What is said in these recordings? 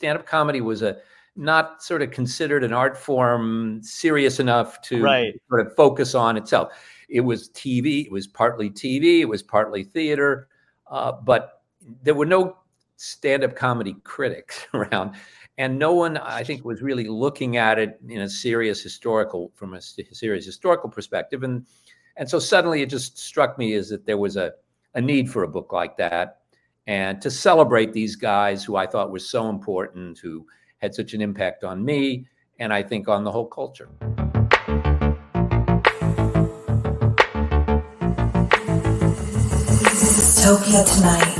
stand-up comedy was a not sort of considered an art form serious enough to Right. sort of focus on itself. It was TV. It was partly TV. It was partly theater, uh, but there were no stand-up comedy critics around, and no one, I think, was really looking at it in a serious historical from a serious historical perspective. And and so suddenly it just struck me as that there was a a need for a book like that, and to celebrate these guys who I thought were so important, who had such an impact on me, and I think on the whole culture. Dystopia tonight.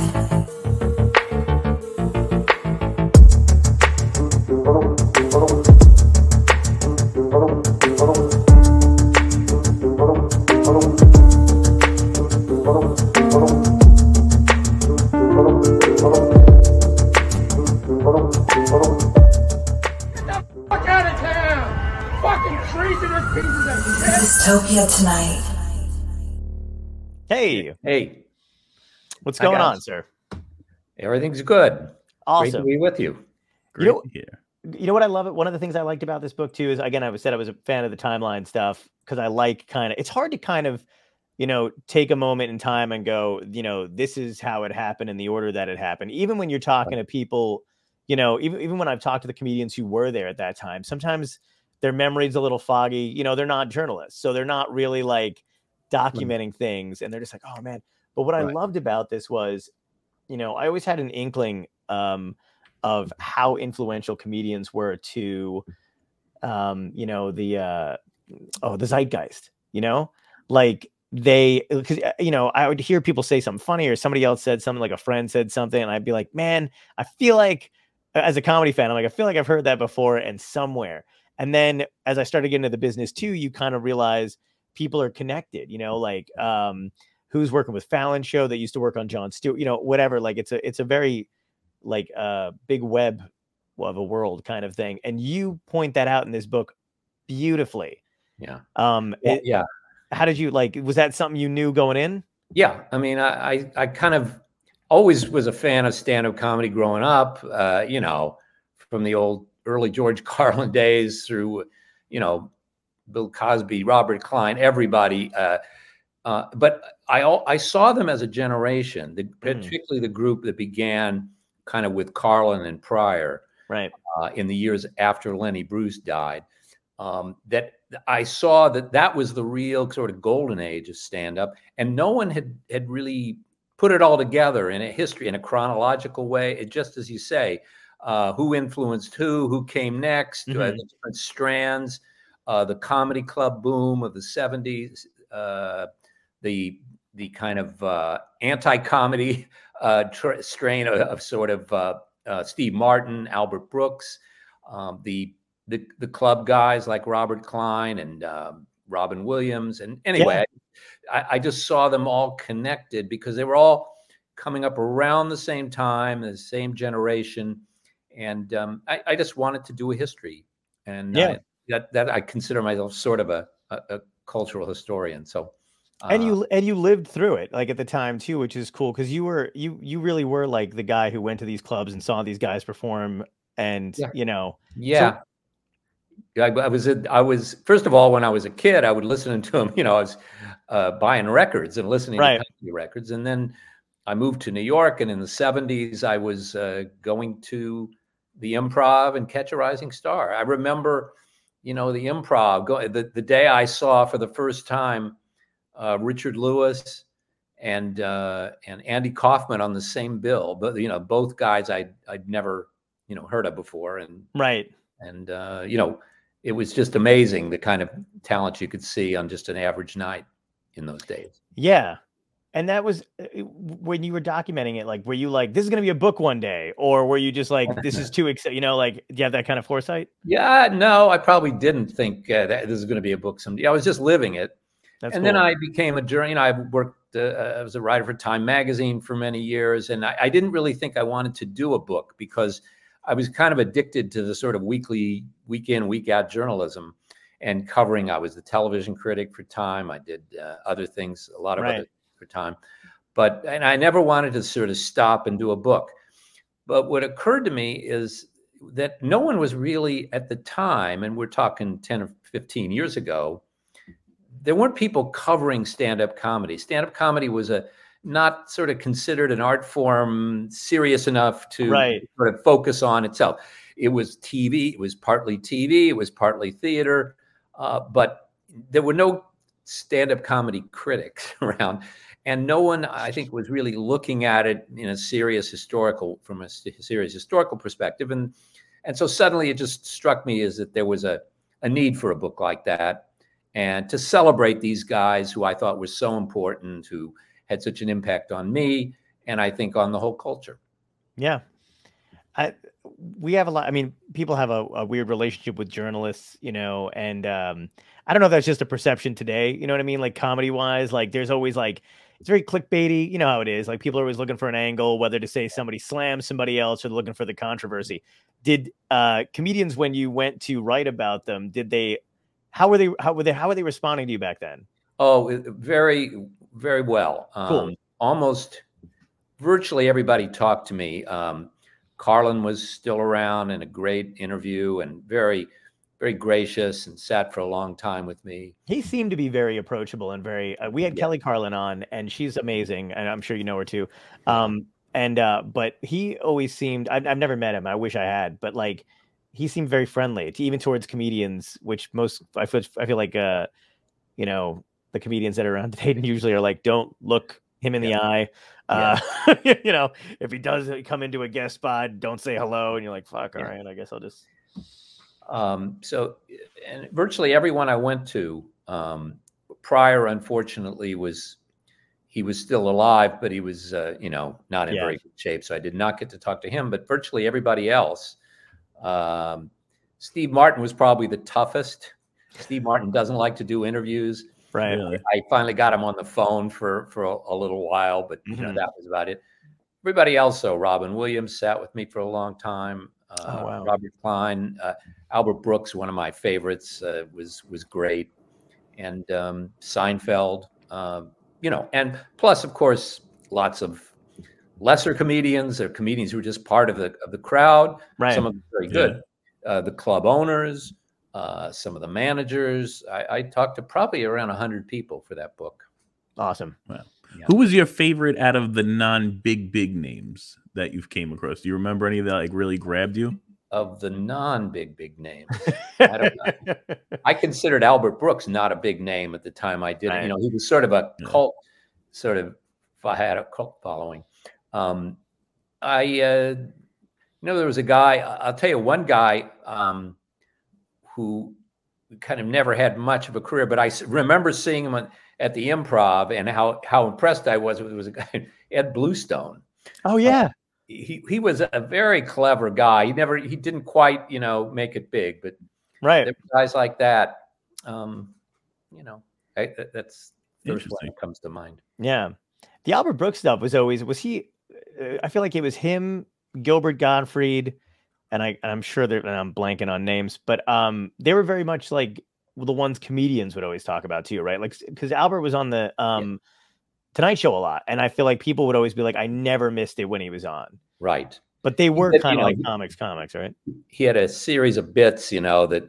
Of shit! Dystopia tonight. Hey, Hey, what's going guys. on, sir? everything's good. Awesome. Great to be with you. Great know- to hear. You know what I love? It. One of the things I liked about this book too is again, I was said I was a fan of the timeline stuff because I like kind of. It's hard to kind of, you know, take a moment in time and go, you know, this is how it happened in the order that it happened. Even when you're talking to people, you know, even even when I've talked to the comedians who were there at that time, sometimes their memory's a little foggy. You know, they're not journalists, so they're not really like documenting things, and they're just like, oh man. But what I loved about this was, you know, I always had an inkling um, of how influential comedians were to, um, you know, the uh, oh the zeitgeist. You know, like they because you know I would hear people say something funny or somebody else said something like a friend said something, and I'd be like, man, I feel like as a comedy fan, I'm like, I feel like I've heard that before and somewhere. And then as I started getting into the business too, you kind of realize people are connected, you know, like um who's working with Fallon show that used to work on Jon Stewart, you know, whatever. Like it's a it's a very like uh big web of a world kind of thing. And you point that out in this book beautifully. Yeah. Um Well, it- yeah. how did you like was that something you knew going in? Yeah, I mean, I, I, I kind of always was a fan of stand-up comedy growing up. Uh, you know, from the old early George Carlin days through, you know, Bill Cosby, Robert Klein, everybody. Uh, uh, but I, I saw them as a generation, the, particularly the group that began kind of with Carlin and Pryor Right. uh, in the years after Lenny Bruce died. Um, that I saw that that was the real sort of golden age of stand up, and no one had had really put it all together in a history in a chronological way. It just as you say, uh, who influenced who, who came next, uh, Mhm. the different strands, uh, the comedy club boom of the '70s, uh, the the kind of uh, anti-comedy uh, tr- strain of, of sort of uh, uh, Steve Martin, Albert Brooks, um, the, the the club guys like Robert Klein and um, Robin Williams, and anyway, I, I just saw them all connected because they were all coming up around the same time, the same generation, and um, I, I just wanted to do a history, and Yeah. uh, that that I consider myself sort of a, a, a cultural historian. So, and uh, you and you lived through it like at the time too which is cool because you were you you really were like the guy who went to these clubs and saw these guys perform and Yeah. you know Yeah. I, I was I was first of all when I was a kid I would listen to him you know I was uh, buying records and listening Right. to country records and then I moved to New York and in the 70s I was uh, going to the improv and catch a rising star. I remember you know the improv go, the, the day I saw for the first time uh, Richard Lewis and uh, and Andy Kaufman on the same bill but you know both guys I I'd, I'd never you know heard of before. And right. and uh, you know it was just amazing the kind of talent you could see on just an average night in those days. Yeah and that was uh, when you were documenting it like were you like this is going to be a book one day or were you just like this is too exciting you know like do you have that kind of foresight? Yeah no i probably didn't think uh, that this is going to be a book someday. I was just living it. That's and then i became a journey you know i worked uh, i was a writer for time magazine for many years and I, I didn't really think i wanted to do a book because i was kind of addicted to the sort of weekly week in week out journalism and covering. I was the television critic for time. I did uh, other things a lot of Right. other for time but and i never wanted to sort of stop and do a book but what occurred to me is that no one was really at the time, and we're talking 10 or 15 years ago, there weren't people covering stand-up comedy. Stand-up comedy was a not sort of considered an art form serious enough to Right. sort of focus on itself. It was TV, it was partly TV, it was partly theater, uh, but there were no stand-up comedy critics around and no one i think was really looking at it in a serious historical from a serious historical perspective and and so suddenly it just struck me as that there was a, a need for a book like that and to celebrate these guys who i thought were so important who had such an impact on me and i think on the whole culture Yeah. I we have a lot I mean, people have a, a weird relationship with journalists, you know, and um I don't know if that's just a perception today, you know what I mean? Like comedy wise, like there's always like it's very clickbaity, you know how it is. Like people are always looking for an angle, whether to say somebody slams somebody else or they're looking for the controversy. Did uh comedians when you went to write about them, did they how were they how were they how were they responding to you back then? Oh, very, very well. Cool. Um, almost virtually everybody talked to me. Um, Carlin was still around in a great interview and very, very gracious and sat for a long time with me. He seemed to be very approachable and very. Uh, we had Yeah. Kelly Carlin on, and she's amazing, and I'm sure you know her too. Um, and uh, but he always seemed. I've, I've never met him. I wish I had, but like he seemed very friendly, to, even towards comedians, which most I feel. I feel like uh, you know, the comedians that are around today usually are like, don't look him in the eye. Uh, you know, if he does come into a guest spot, don't say hello, and you're like, fuck, all Yeah. right, I guess I'll just. Um, so, and virtually everyone I went to, um, Pryor, unfortunately, was he was still alive, but he was, uh, you know, not in Yeah. very good shape. So I did not get to talk to him. But virtually everybody else, um, Steve Martin was probably the toughest. Steve Martin doesn't like to do interviews. Right. Really? I finally got him on the phone for for a, a little while, but you know Mhm. that was about it. Everybody else, though, Robin Williams sat with me for a long time. Uh, Oh, wow. Robert Klein, uh, Albert Brooks, one of my favorites, uh, was was great, and um, Seinfeld. Um, you know, and plus, of course, lots of lesser comedians or comedians who were just part of the of the crowd. Right. Some of them very Yeah. good. Uh, the club owners, uh, some of the managers. I, I talked to probably around hundred people for that book. awesome. Who was your favorite out of the non big big names that you've came across? Do you remember any that like really grabbed you? Of the non big big names, I don't know. I considered Albert Brooks not a big name at the time I did it. You know, he was sort of a cult, sort of if I had a cult following. Um, I, uh, you know, there was a guy. I'll tell you one guy um, who kind of never had much of a career, but I remember seeing him on, at the Improv and how how impressed I was. It was a guy Ed Bluestone. oh yeah. He he was a very clever guy. He never he didn't quite you know make it big, but Right. there were guys like that. Um, you know, I, that- that's first one that comes to mind. Yeah. The Albert Brooks stuff was always was he uh, I feel like it was him, Gilbert Gottfried, and I and I'm sure that and I'm blanking on names, but um they were very much like the ones comedians would always talk about too, right? Like cuz Albert was on the um Tonight Show a lot and I feel like people would always be like I never missed it when he was on. Right. But they were kind of like he- comics comics, right? He had a series of bits, you know, that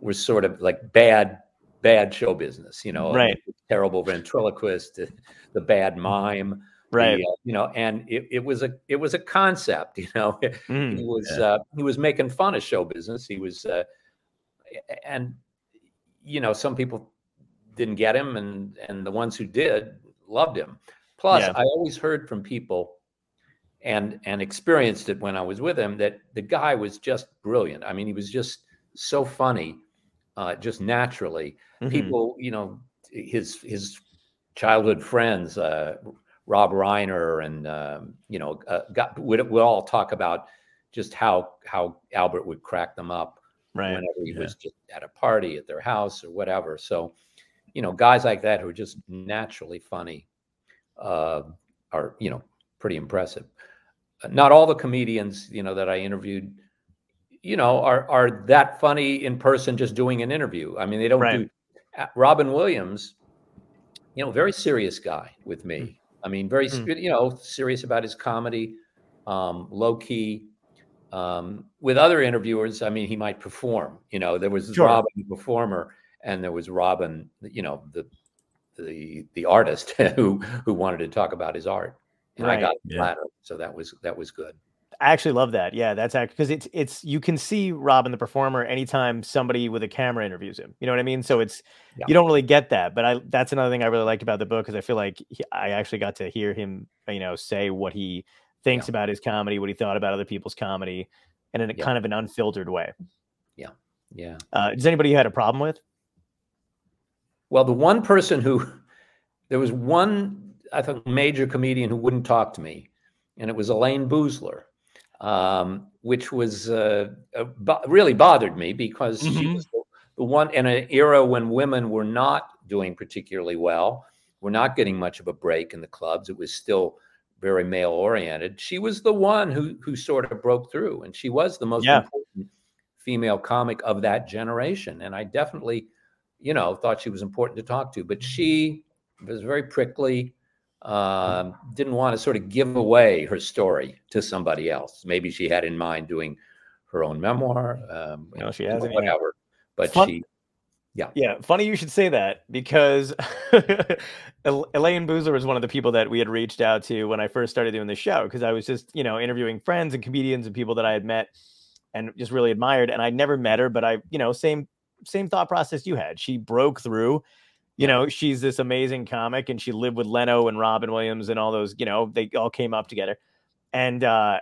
were sort of like bad, bad show business. You know, Right. the terrible ventriloquist, the, the bad mime. the, Right. uh, you know, and it, it was a it was a concept. You know, Mm, he was Yeah. uh, he was making fun of show business. He was, uh, and you know, some people didn't get him, and and the ones who did loved him. Plus, Yeah. I always heard from people, and and experienced it when I was with him that the guy was just brilliant. I mean, he was just so funny, uh, just naturally. mhm. People, you know, his his childhood friends, uh, Rob Reiner, and um, you know, uh, got would would all talk about just how how Albert would crack them up right. whenever he Yeah. was just at a party at their house or whatever. So, you know, guys like that who are just naturally funny uh, are you know pretty impressive. Uh, Not all the comedians you know that I interviewed, you know, are are that funny in person just doing an interview. I mean, they don't Right. do. Robin Williams, you know, very serious guy with me. I mean, very Mm. you know serious about his comedy, um, low key. Um, with other interviewers, I mean, he might perform. You know, there was Sure. Robin, the performer, and there was Robin, you know, the the the artist who who wanted to talk about his art, and I got the Yeah. latter, so that was that was good. I actually love that. Yeah, that's actually because it's it's you can see Robin the performer anytime somebody with a camera interviews him. You know what I mean? So it's Yeah. you don't really get that, but I that's another thing I really liked about the book because I feel like he, I actually got to hear him, you know, say what he thinks Yeah. about his comedy, what he thought about other people's comedy, and in a Yeah. kind of an unfiltered way. Yeah. Yeah. Uh, does anybody you had a problem with? Well, the one person who there was one, I think, major comedian who wouldn't talk to me, and it was Elayne Boosler, um, which was uh, uh, bo- really bothered me because she Mhm. was the one in an era when women were not doing particularly well, were not getting much of a break in the clubs. It was still very male oriented. She was the one who who sort of broke through, and she was the most Yeah. important female comic of that generation. And I definitely you know, thought she was important to talk to, but she was very prickly. Um, didn't want to sort of give away her story to somebody else. Maybe she had in mind doing her own memoir. Um, No, she hasn't yet. Whatever. But Fun- she, Yeah, Yeah. funny you should say that because El- Elayne Boosler was one of the people that we had reached out to when I first started doing the show because I was just, you know, interviewing friends and comedians and people that I had met and just really admired and I'd never met her but I, you know, same same thought process you had. She broke through. You know, she's this amazing comic and she lived with Leno and Robin Williams and all those, you know, they all came up together. And uh,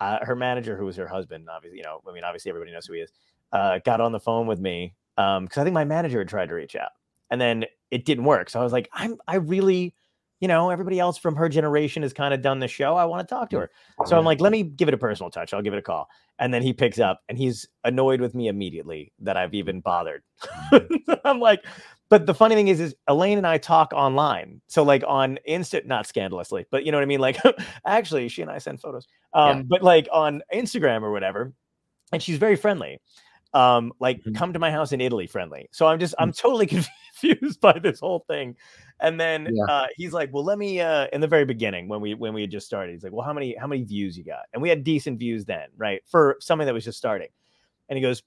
uh her manager who was her husband, obviously, you know, I mean obviously everybody knows who he is. Uh got on the phone with me um because I think my manager had tried to reach out and then it didn't work. So I was like, I'm I really, you know, everybody else from her generation has kind of done the show. I want to talk to her. So I'm like, let me give it a personal touch. I'll give it a call. And then he picks up and he's annoyed with me immediately that I've even bothered. I'm like, but the funny thing is, is Elayne and I talk online. So like on Insta, not scandalously, but you know what I mean? Like actually she and I send photos. Um, Yeah. but like on Instagram or whatever, and she's very friendly. Um, like Mhm. come to my house in Italy friendly. So I'm just I'm totally confused by this whole thing. And then Yeah. uh, he's like, "Well, let me." Uh, in the very beginning, when we when we had just started, he's like, "Well, how many how many views you got?" And we had decent views then, right, for something that was just starting. And he goes,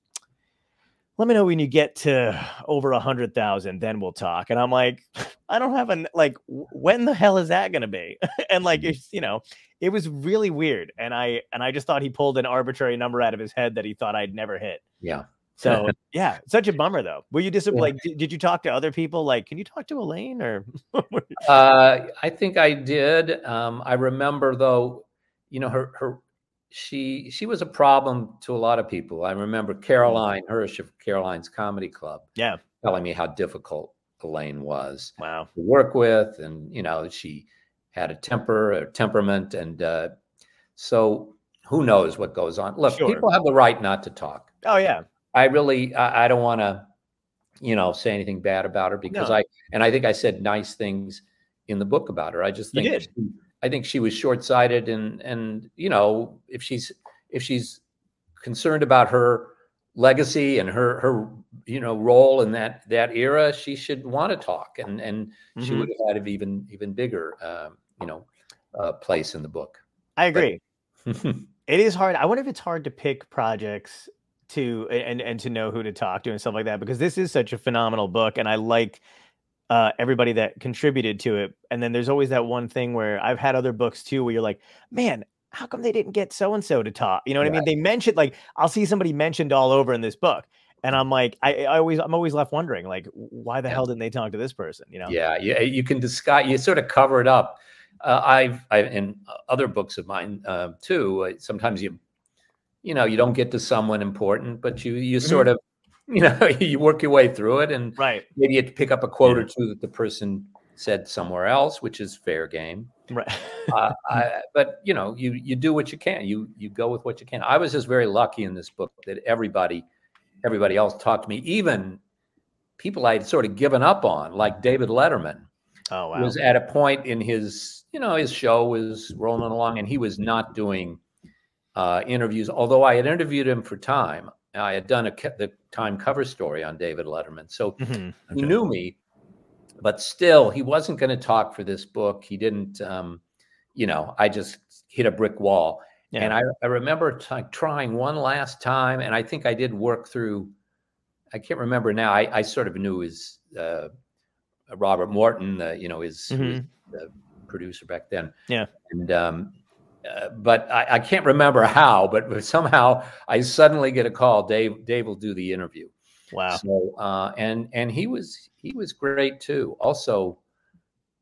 "Let me know when you get to over a hundred thousand, then we'll talk." And I'm like, "I don't have an like. When the hell is that going to be?" and like, it's you know, it was really weird. And I and I just thought he pulled an arbitrary number out of his head that he thought I'd never hit. yeah. So yeah, such a bummer though. Were you disappointed? Yeah. Like, did, did you talk to other people? Like, can you talk to Elayne or? Uh, I think I did. Um, I remember though, you know, her her she she was a problem to a lot of people. I remember Caroline Hirsch of Caroline's Comedy Club yeah. telling me how difficult Elayne was. Wow. to work with and you know she had a temper a temperament and uh, so who knows what goes on look Sure. people have the right not to talk Oh yeah. i really i, I don't want to you know say anything bad about her because No. i and i think i said nice things in the book about her i just think i think she was short-sighted and and you know if she's if she's concerned about her legacy and her her you know role in that that era she should want to talk and and she Mhm. would have had an even even bigger um, you know uh, place in the book I agree. It is hard. I wonder if it's hard to pick projects to and and to know who to talk to and stuff like that because this is such a phenomenal book and I like uh, everybody that contributed to it. And then there's always that one thing where I've had other books too where you're like, man, how come they didn't get so and so to talk? You know what I mean? They mentioned like I'll see somebody mentioned all over in this book, and I'm like, I, I always I'm always left wondering like, why the Yeah. hell didn't they talk to this person? You know? yeah you, you can disguise you sort of cover it up uh, i've i in other books of mine uh, too uh, sometimes you you know you don't get to someone important but you you sort of you know you work your way through it and Right. maybe you pick up a quote Yeah. or two that the person said somewhere else which is fair game Right. uh, I, but you know, you you do what you can. You you go with what you can. I was just very lucky in this book that everybody everybody else talked to me, even people I'd sort of given up on, like David Letterman, oh wow. was at a point in his you know his show was rolling along, and he was not doing uh, interviews. Although I had interviewed him for Time, I had done a the Time cover story on David Letterman, so Mhm. he knew me, but still, he wasn't going to talk for this book. He didn't, um, you know, I just hit a brick wall. Yeah. And I, I remember t- trying one last time, and I think I did work through. I can't remember now. I, I sort of knew his uh, Robert Morton, uh, you know, his, who was the producer back then. Mm-hmm. Yeah. And um, uh, but I, I can't remember how, but somehow I suddenly get a call. Dave Dave will do the interview. Wow. So uh, and and he was he was great too. Also,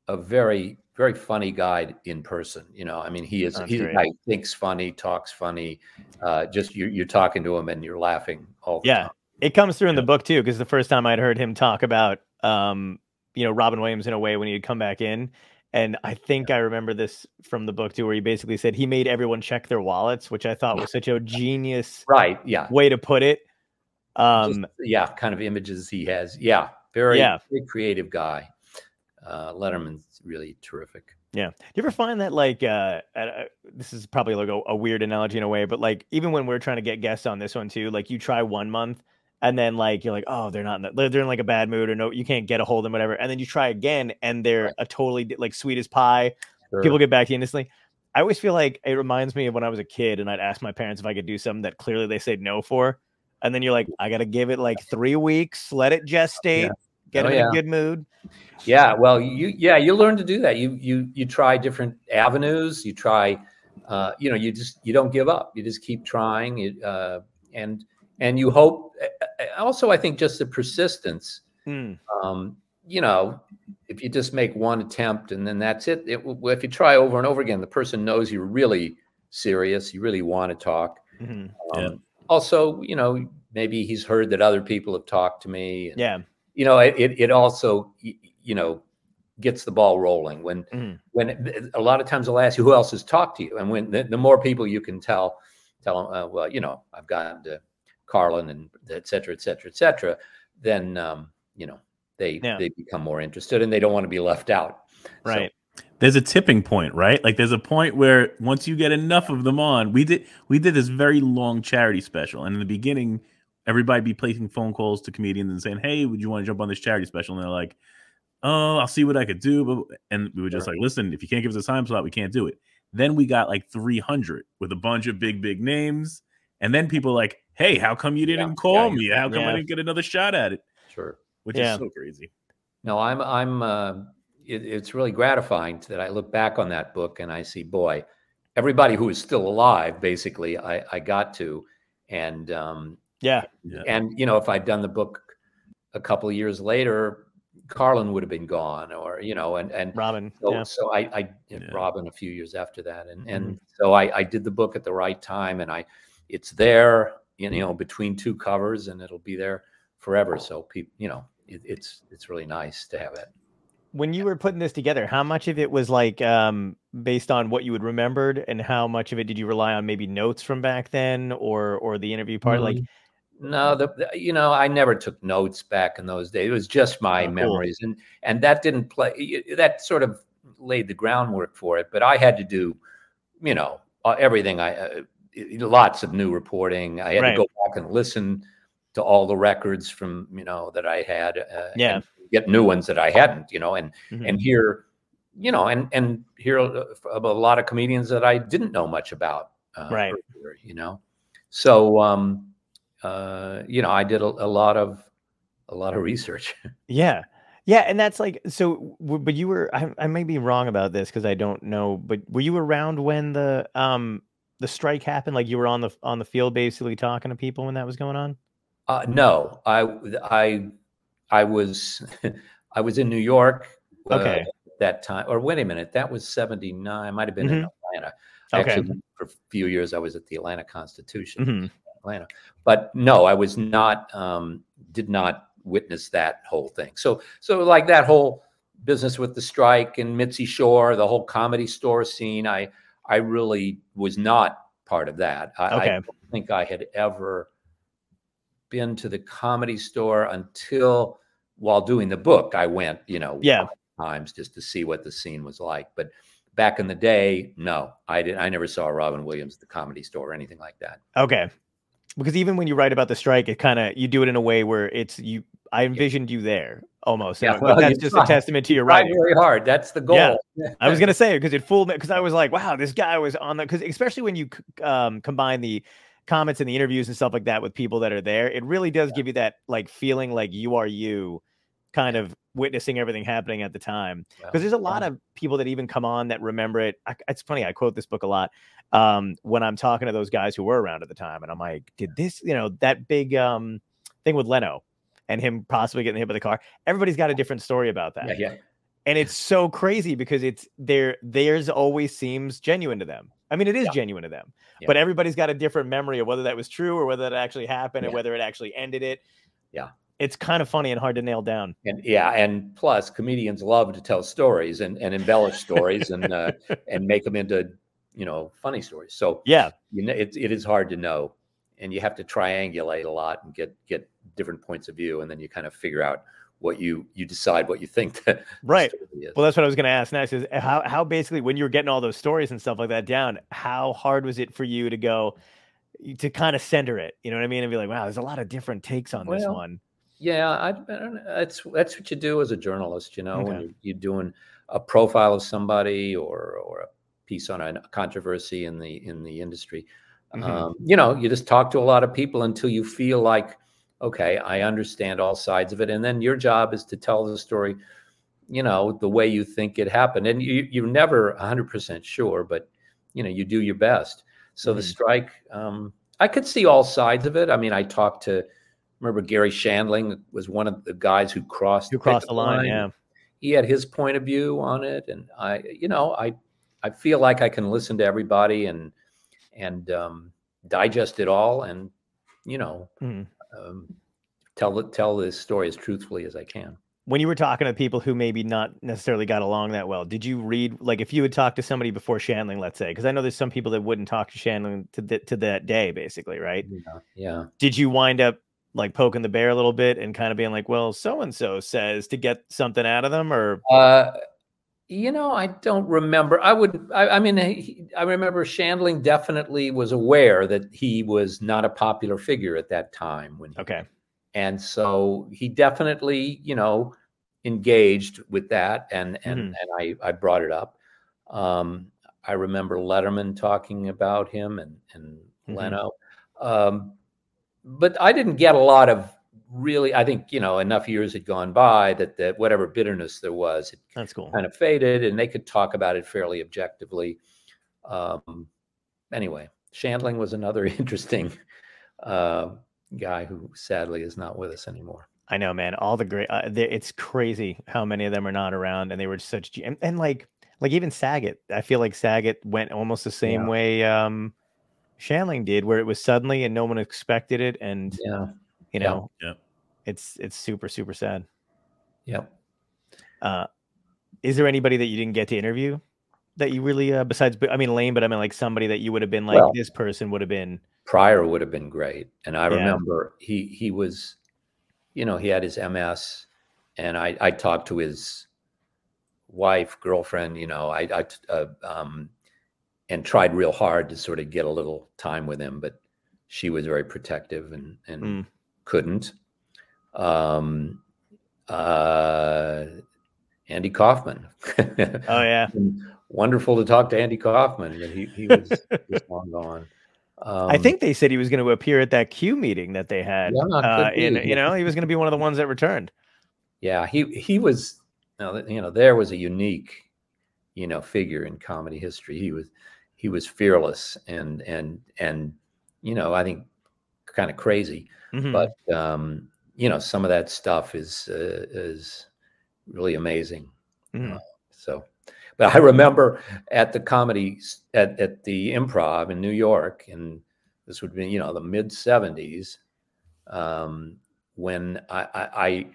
a very very funny guy in person. You know, I mean, he is That's he thinks funny, talks funny. Uh, just you're you're talking to him and you're laughing all the Yeah. time. It comes through in the book too, because the first time I'd heard him talk about, um, you know, Robin Williams in a way when he'd come back in, and I think I remember this from the book too, where he basically said he made everyone check their wallets, which I thought was such a genius Right? Yeah. way to put it. Just, Um, yeah. Kind of images he has. Yeah. Very Yeah. very creative guy. Uh, Letterman's really terrific. Yeah. Do you ever find that like uh, uh uh, this is probably like a, a weird analogy in a way, but like even when we're trying to get guests on this one too, like you try one month and then like you're like, oh, they're not in the, they're, in like a bad mood or no, you can't get a hold of them, whatever, and then you try again and they're Right. a totally like sweet as pie. Sure. People get back to you instantly. I always feel like it reminds me of when I was a kid and I'd ask my parents if I could do something that clearly they said no for, and then you're like, I gotta give it like three weeks, let it gestate, get Oh, them in a good mood. yeah well you yeah you learn to do that you you you try different avenues you try uh you know you just you don't give up you just keep trying it uh and and you hope also i think just the persistence Mm, um you know if you just make one attempt and then that's it, it if you try over and over again the person knows you're really serious you really want to talk mhm. um, Yeah. also you know maybe he's heard that other people have talked to me and, Yeah. you know it, it, it also you know gets the ball rolling when Mhm. when a lot of times they'll ask you who else has talked to you and when the, the more people you can tell tell them uh, well you know i've gotten to carlin and et cetera et cetera et cetera then um, you know they Yeah. they become more interested and they don't want to be left out So, Right. there's a tipping point, right? Like there's a point where once you get enough of them on, we did we did this very long charity special, and in the beginning, everybody be placing phone calls to comedians and saying, "Hey, would you want to jump on this charity special?" And they're like, "Oh, I'll see what I could do," but and we were just like, "Listen, if you can't give us a time slot, we can't do it." Then we got like 300 with a bunch of big big names, and then people like, "Hey, how come you didn't Yeah, call yeah, me? How come I didn't get another shot at it?" sure Which Yeah. is so crazy. No, I'm I'm. Uh, it, it's really gratifying that I look back on that book and I see, boy, everybody who is still alive, basically, I I got to, and um, Yeah. Yeah. and you know, if I'd done the book a couple of years later, Carlin would have been gone, or you know, and and Robin. so, yeah. so I, I and Yeah. Robin a few years after that, and and so I, I did the book at the right time, and I, it's there, you know, between two covers, and it'll be there forever. So people, you know, it, it's it's really nice to have it. when you were putting this together, how much of it was like um, based on what you had remembered, and how much of it did you rely on maybe notes from back then, or or the interview part? Like, No, the, the- you know I never took notes back in those days. It was just my Oh, cool. memories, and and that didn't play. That sort of laid the groundwork for it. But I had to do, you know, uh, everything. I uh, y- lots of new reporting. I had Right. to go back and listen to all the records from you know that I had. Uh, Yeah. and get new ones that I hadn't. You know, and Mhm. and hear, you know, and and hear of a lot of comedians that I didn't know much about. Uh, Right. earlier, you know, so um, uh, you know, I did a, a lot of a lot of research. yeah, yeah, and that's like so. But you were, I, I may be wrong about this because I don't know. But were you around when the um the strike happened? Like you were on the on the field basically talking to people when that was going on? Uh, no, I I I was I was in New York. uh, Okay. at that time, or wait a minute, that was seventy nine. I Might have been in Atlanta. Mm-hmm. Okay. Actually, for a few years, I was at the Atlanta Constitution. Mhm. Atlanta, but no, I was not. Um, did not witness that whole thing. So so like that whole business with the strike and Mitzi Shore, the whole comedy store scene. I I really was not part of that. I, I don't think I had ever been to the comedy store until while doing the book. I went, you know, Yeah. times just to see what the scene was like. But back in the day, no, I didn't. I never saw Robin Williams at the comedy store or anything like that. Okay. Because even when you write about the strike, it kind of you do it in a way where it's you I envisioned you there almost. Yeah, well, that's just a testament to your Right, writing. very hard. That's the goal. Yeah. I was gonna say because it fooled me because I was like, wow, this guy was on the because especially when you um, combine the comments and the interviews and stuff like that with people that are there, it really does give you that like feeling like you are you, kind of witnessing everything happening at the time. Yeah. Because there's a lot of people that even come on that remember it. I, it's funny, I quote this book a lot um, when I'm talking to those guys who were around at the time, and I'm like, did this, you know, that big um, thing with Leno and him possibly getting hit by the car? Everybody's got a different story about that Yeah, yeah. and it's so crazy because it's their theirs always seems genuine to them. I mean, it is Yeah. genuine to them, Yeah. but everybody's got a different memory of whether that was true or whether that actually happened Yeah. whether it actually ended it. Yeah. it's kind of funny and hard to nail down. And yeah, and plus comedians love to tell stories and, and embellish stories and uh, and make them into you know funny stories. So Yeah, you know it, it is hard to know, and you have to triangulate a lot and get get different points of view, and then you kind of figure out what you you decide what you think right. Well, that's what I was going to ask next. Is uh, how how basically when you were getting all those stories and stuff like that down, how hard was it for you to go to kind of center it? You know what I mean? And be like, wow, there's a lot of different takes on this one. Yeah, I, I don't. That's that's what you do as a journalist. You know, when you're, you're doing a profile of somebody or or a piece on a controversy in the in the industry. Mhm. Um, you know, you just talk to a lot of people until you feel like, okay, I understand all sides of it, and then your job is to tell the story. You know, the way you think it happened, and you you're never 100 percent sure, but you know, you do your best. So the Mhm. strike, um, I could see all sides of it. I mean, I talked to remember Garry Shandling was one of the guys who crossed You crossed the picket line, yeah. He had his point of view on it, and I, you know, I I feel like I can listen to everybody and and um, digest it all, and you know, Mhm. um, tell tell this story as truthfully as I can. when you were talking to people who maybe not necessarily got along that well, did you read like if you had talked to somebody before Shandling, let's say, because I know there's some people that wouldn't talk to Shandling to th- to that day, basically, right? Yeah, yeah. Did you wind up like poking the bear a little bit and kind of being like, well, so and so says to get something out of them, or Uh, you know, I don't remember. I would. I, I mean, he, I remember Shandling definitely was aware that he was not a popular figure at that time when. He, okay, And so he definitely, you know, engaged with that, and and Mhm. and I I brought it up. Um, I remember Letterman talking about him and and Mhm. Leno, um, but I didn't get a lot of really. I think you know enough years had gone by that that whatever bitterness there was, it that's cool. kind of faded, and they could talk about it fairly objectively. Um, anyway, Shandling was another interesting uh, guy who sadly is not with us anymore. I know, man. All the great, uh, it's crazy how many of them are not around, and they were such and, and like like even Saget. I feel like Saget went almost the same Yeah. way um Shandling did, where it was suddenly and no one expected it, and Yeah. You know, Yeah. it's it's super super sad. Yep. Uh, is there anybody that you didn't get to interview that you really uh, besides? I mean, Lane, but I mean like somebody that you would have been like Well- this person would have been. Pryor would have been great. And I Yeah. remember he he was, you know, he had his MS, and I I talked to his wife, girlfriend, you know, I I uh, um, and tried real hard to sort of get a little time with him, but she was very protective and and Mm. Couldn't. Um, uh, Andy Kaufman. Oh yeah, wonderful to talk to Andy Kaufman, but he he was, was long gone. Um, I think they said he was going to appear at that Q meeting that they had. Yeah, uh, you know, he was going to be one of the ones that returned. Yeah, he he was. You you know, there was a unique, you know, figure in comedy history. He was he was fearless and and and you know, I think kind of crazy, Mhm. but um, you know, some of that stuff is uh, is really amazing. Mhm. So, but I remember at the comedy at, at the improv in New York, and this would be, you know, the mid 70s, um, when I, I, I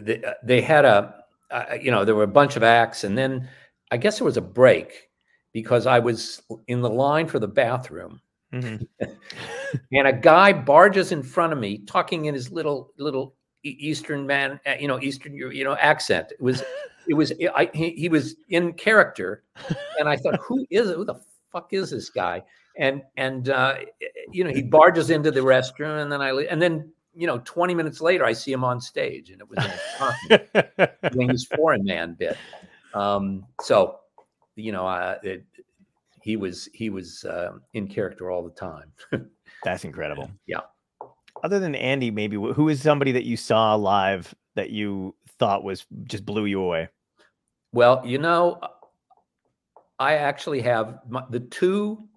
they, they had a, uh, you know, there were a bunch of acts, and then I guess there was a break because I was in the line for the bathroom, Mhm. and a guy barges in front of me talking in his little little Eastern man, uh, you know, Eastern you know accent. It was it was I, he, he was in character, and I thought, who is it? Who the fuck is this guy? And and uh, you know, he barges into the restroom, and then I and then you know, 20 minutes later, I see him on stage, and it was doing his foreign man bit. Um, so, you know, uh, it, he was he was uh, in character all the time. That's incredible. Yeah. Other than Andy, maybe who is somebody that you saw live that you thought was just blew you away? Well, you know, I actually have my, the two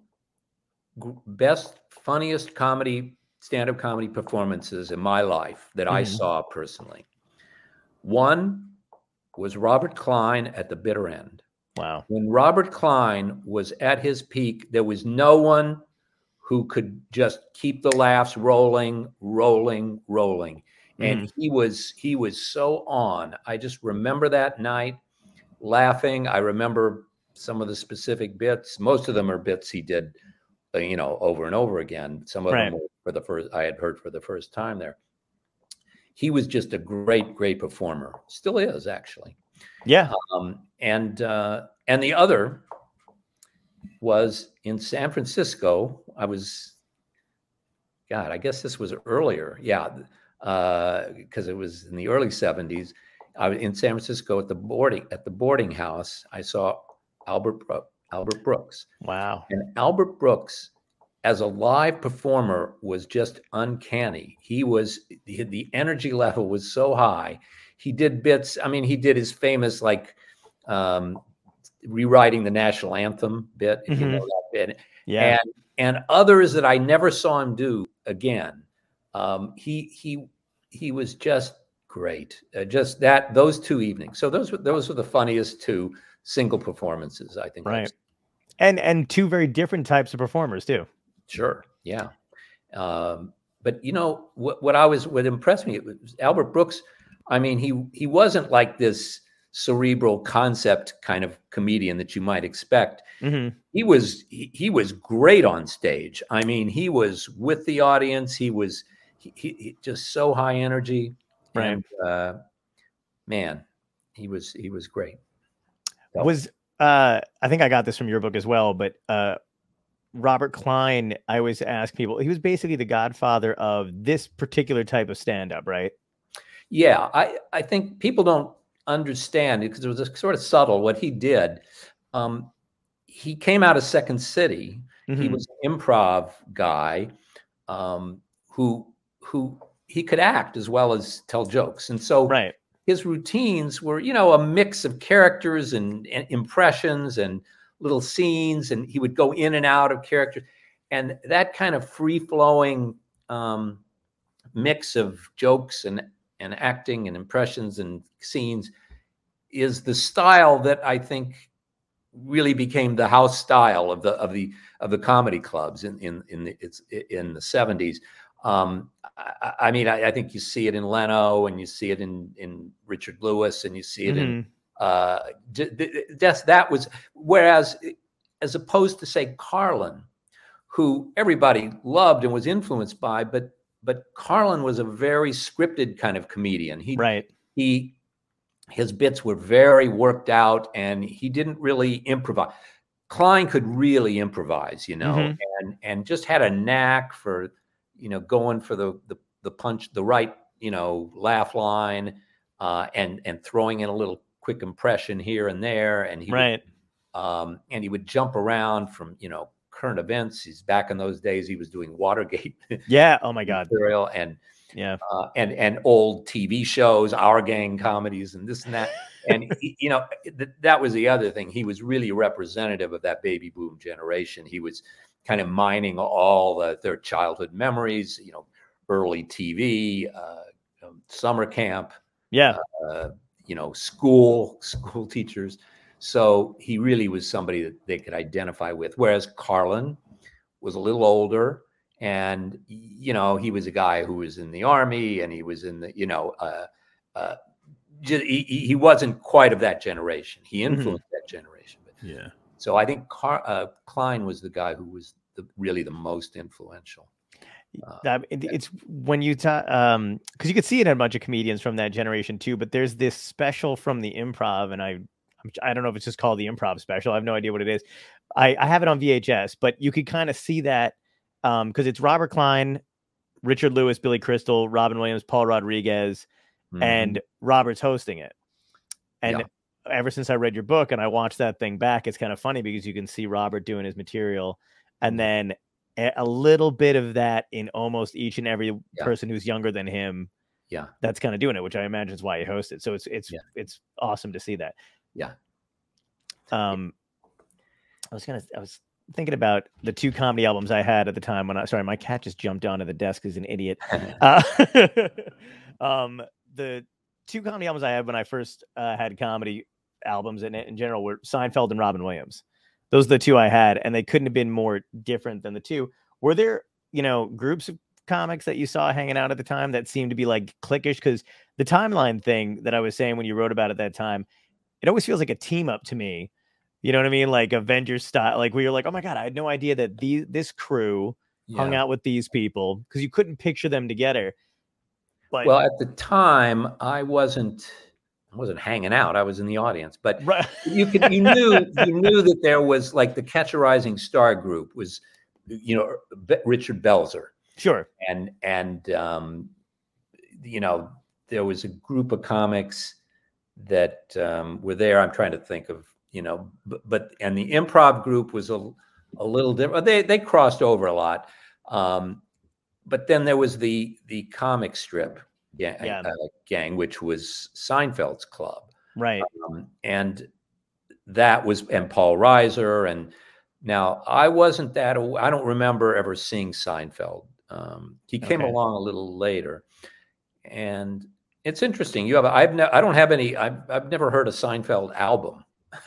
best, funniest comedy, stand up comedy performances in my life that I Mhm. saw personally. One was Robert Klein at the bitter end. Wow. When Robert Klein was at his peak, there was no one who could just keep the laughs rolling, rolling, rolling. And he was he was so on. I just remember that night laughing. I remember some of the specific bits. Most of them are bits he did, uh, you know, over and over again. Some of Right. them were for the first I had heard for the first time there. He was just a great, great performer. Still is actually. Yeah. Um, and uh, and the other was in San Francisco. I was, God, I guess this was earlier. Yeah, because it was in the early '70s. I was in San Francisco at the boarding at the boarding house. I saw Albert Bro- Albert Brooks, Wow. and Albert Brooks, as a live performer, was just uncanny. He was the energy level was so high. He did bits. I mean, he did his famous like um, rewriting the national anthem bit. If you know that bit, Yeah. and and others that I never saw him do again. Um, he he he was just great. Uh, just that those two evenings. So those were those were the funniest two single performances I think. Right. and and two very different types of performers too. Sure. Yeah. Um, but you know what? What I was what impressed me it was Albert Brooks. I mean, he he wasn't like this cerebral concept kind of comedian that you might expect. Mhm. He was he, he was great on stage. I mean, he was with the audience. He was he, he, he just so high energy. Right. And, uh, man, he was he was great. So- Was uh I think I got this from your book as well, but uh Robert Klein, I always ask people, he was basically the godfather of this particular type of stand-up, right? Yeah, I, I think people don't understand because it was a sort of subtle what he did. Um, he came out of Second City. He Mhm. was an improv guy um, who who he could act as well as tell jokes, and so right. his routines were you know a mix of characters and, and impressions and little scenes, and he would go in and out of characters, and that kind of free flowing um, mix of jokes and and acting and impressions and scenes is the style that I think really became the house style of the of the of the comedy clubs in in in the it's in the seventies. Um, I, I mean, I, I think you see it in Leno, and you see it in in Richard Lewis, and you see it in Mhm. uh, j- th- th- that's that was whereas as opposed to say Carlin, who everybody loved and was influenced by, but but Carlin was a very scripted kind of comedian. He Right. he his bits were very worked out and he didn't really improvise klein could really improvise you know Mhm. and and just had a knack for you know going for the the, the punch the right you know laugh line uh and and throwing in a little quick impression here and there and he would Right. um, and he would jump around from you know current events. He's back in those days. He was doing Watergate Yeah. Oh my God. material and Yeah. uh, and and old TV shows, Our Gang comedies, and this and that. And he, you know th- that was the other thing. He was really representative of that baby boom generation. He was kind of mining all the, their childhood memories. You know, early TV, uh, um, summer camp, Yeah. uh, you know, school, school teachers. So he really was somebody that they could identify with. Whereas Carlin was a little older, and you know, he was a guy who was in the army, and he was in the, you know, uh, uh, ju- he, he wasn't quite of that generation. He Mhm. influenced that generation, but Yeah. so I think Car- uh, Klein was the guy who was the, really the most influential. Uh, it's when you talk um because you could see it in a bunch of comedians from that generation too. But there's this special from the improv, and I I don't know if it's just called the improv special. I have no idea what it is. I I have it on VHS, but you could kind of see that um because it's Robert Klein, Richard Lewis, Billy Crystal, Robin Williams, Paul Rodriguez, Mhm. and Robert's hosting it. And Yeah. ever since I read your book and I watched that thing back, it's kind of funny because you can see Robert doing his material, and Mhm. then a, a little bit of that in almost each and every Yeah. person who's younger than him. Yeah. that's kind of doing it, which I imagine is why he hosted. So it's it's Yeah. it's awesome to see that. Yeah. Um, I was gonna I was thinking about the two comedy albums I had at the time when I sorry my cat just jumped onto the desk as an idiot. Uh, um, the two comedy albums I had when I first uh, had comedy albums in in general were Seinfeld and Robin Williams. Those are the two I had, and they couldn't have been more different than the two. Were there, you know, groups of comics that you saw hanging out at the time that seemed to be like cliquish? Because the timeline thing that I was saying when you wrote about it that time, it always feels like a team up to me. You know what I mean? Like Avengers style. Like we were like, oh my god, I had no idea that these this crew hung out with these people because you couldn't picture them together. But Well, at the time, I wasn't I wasn't hanging out. I was in the audience, but right, you could you knew you knew that there was like the Catch a Rising Star group was, you know, Be- Richard Belzer, sure, and and um, you know there was a group of comics that um, were there. I'm trying to think of you know, but, but and the improv group was a a little different. They they crossed over a lot, um, but then there was the the comic strip gang, Yeah. uh, gang which was Seinfeld's club right, um, and that was and Paul Reiser and now I wasn't that I don't remember ever seeing Seinfeld. Um, he came Okay. along a little later, and it's interesting. You have I've ne- I don't have any I've I've never heard a Seinfeld album.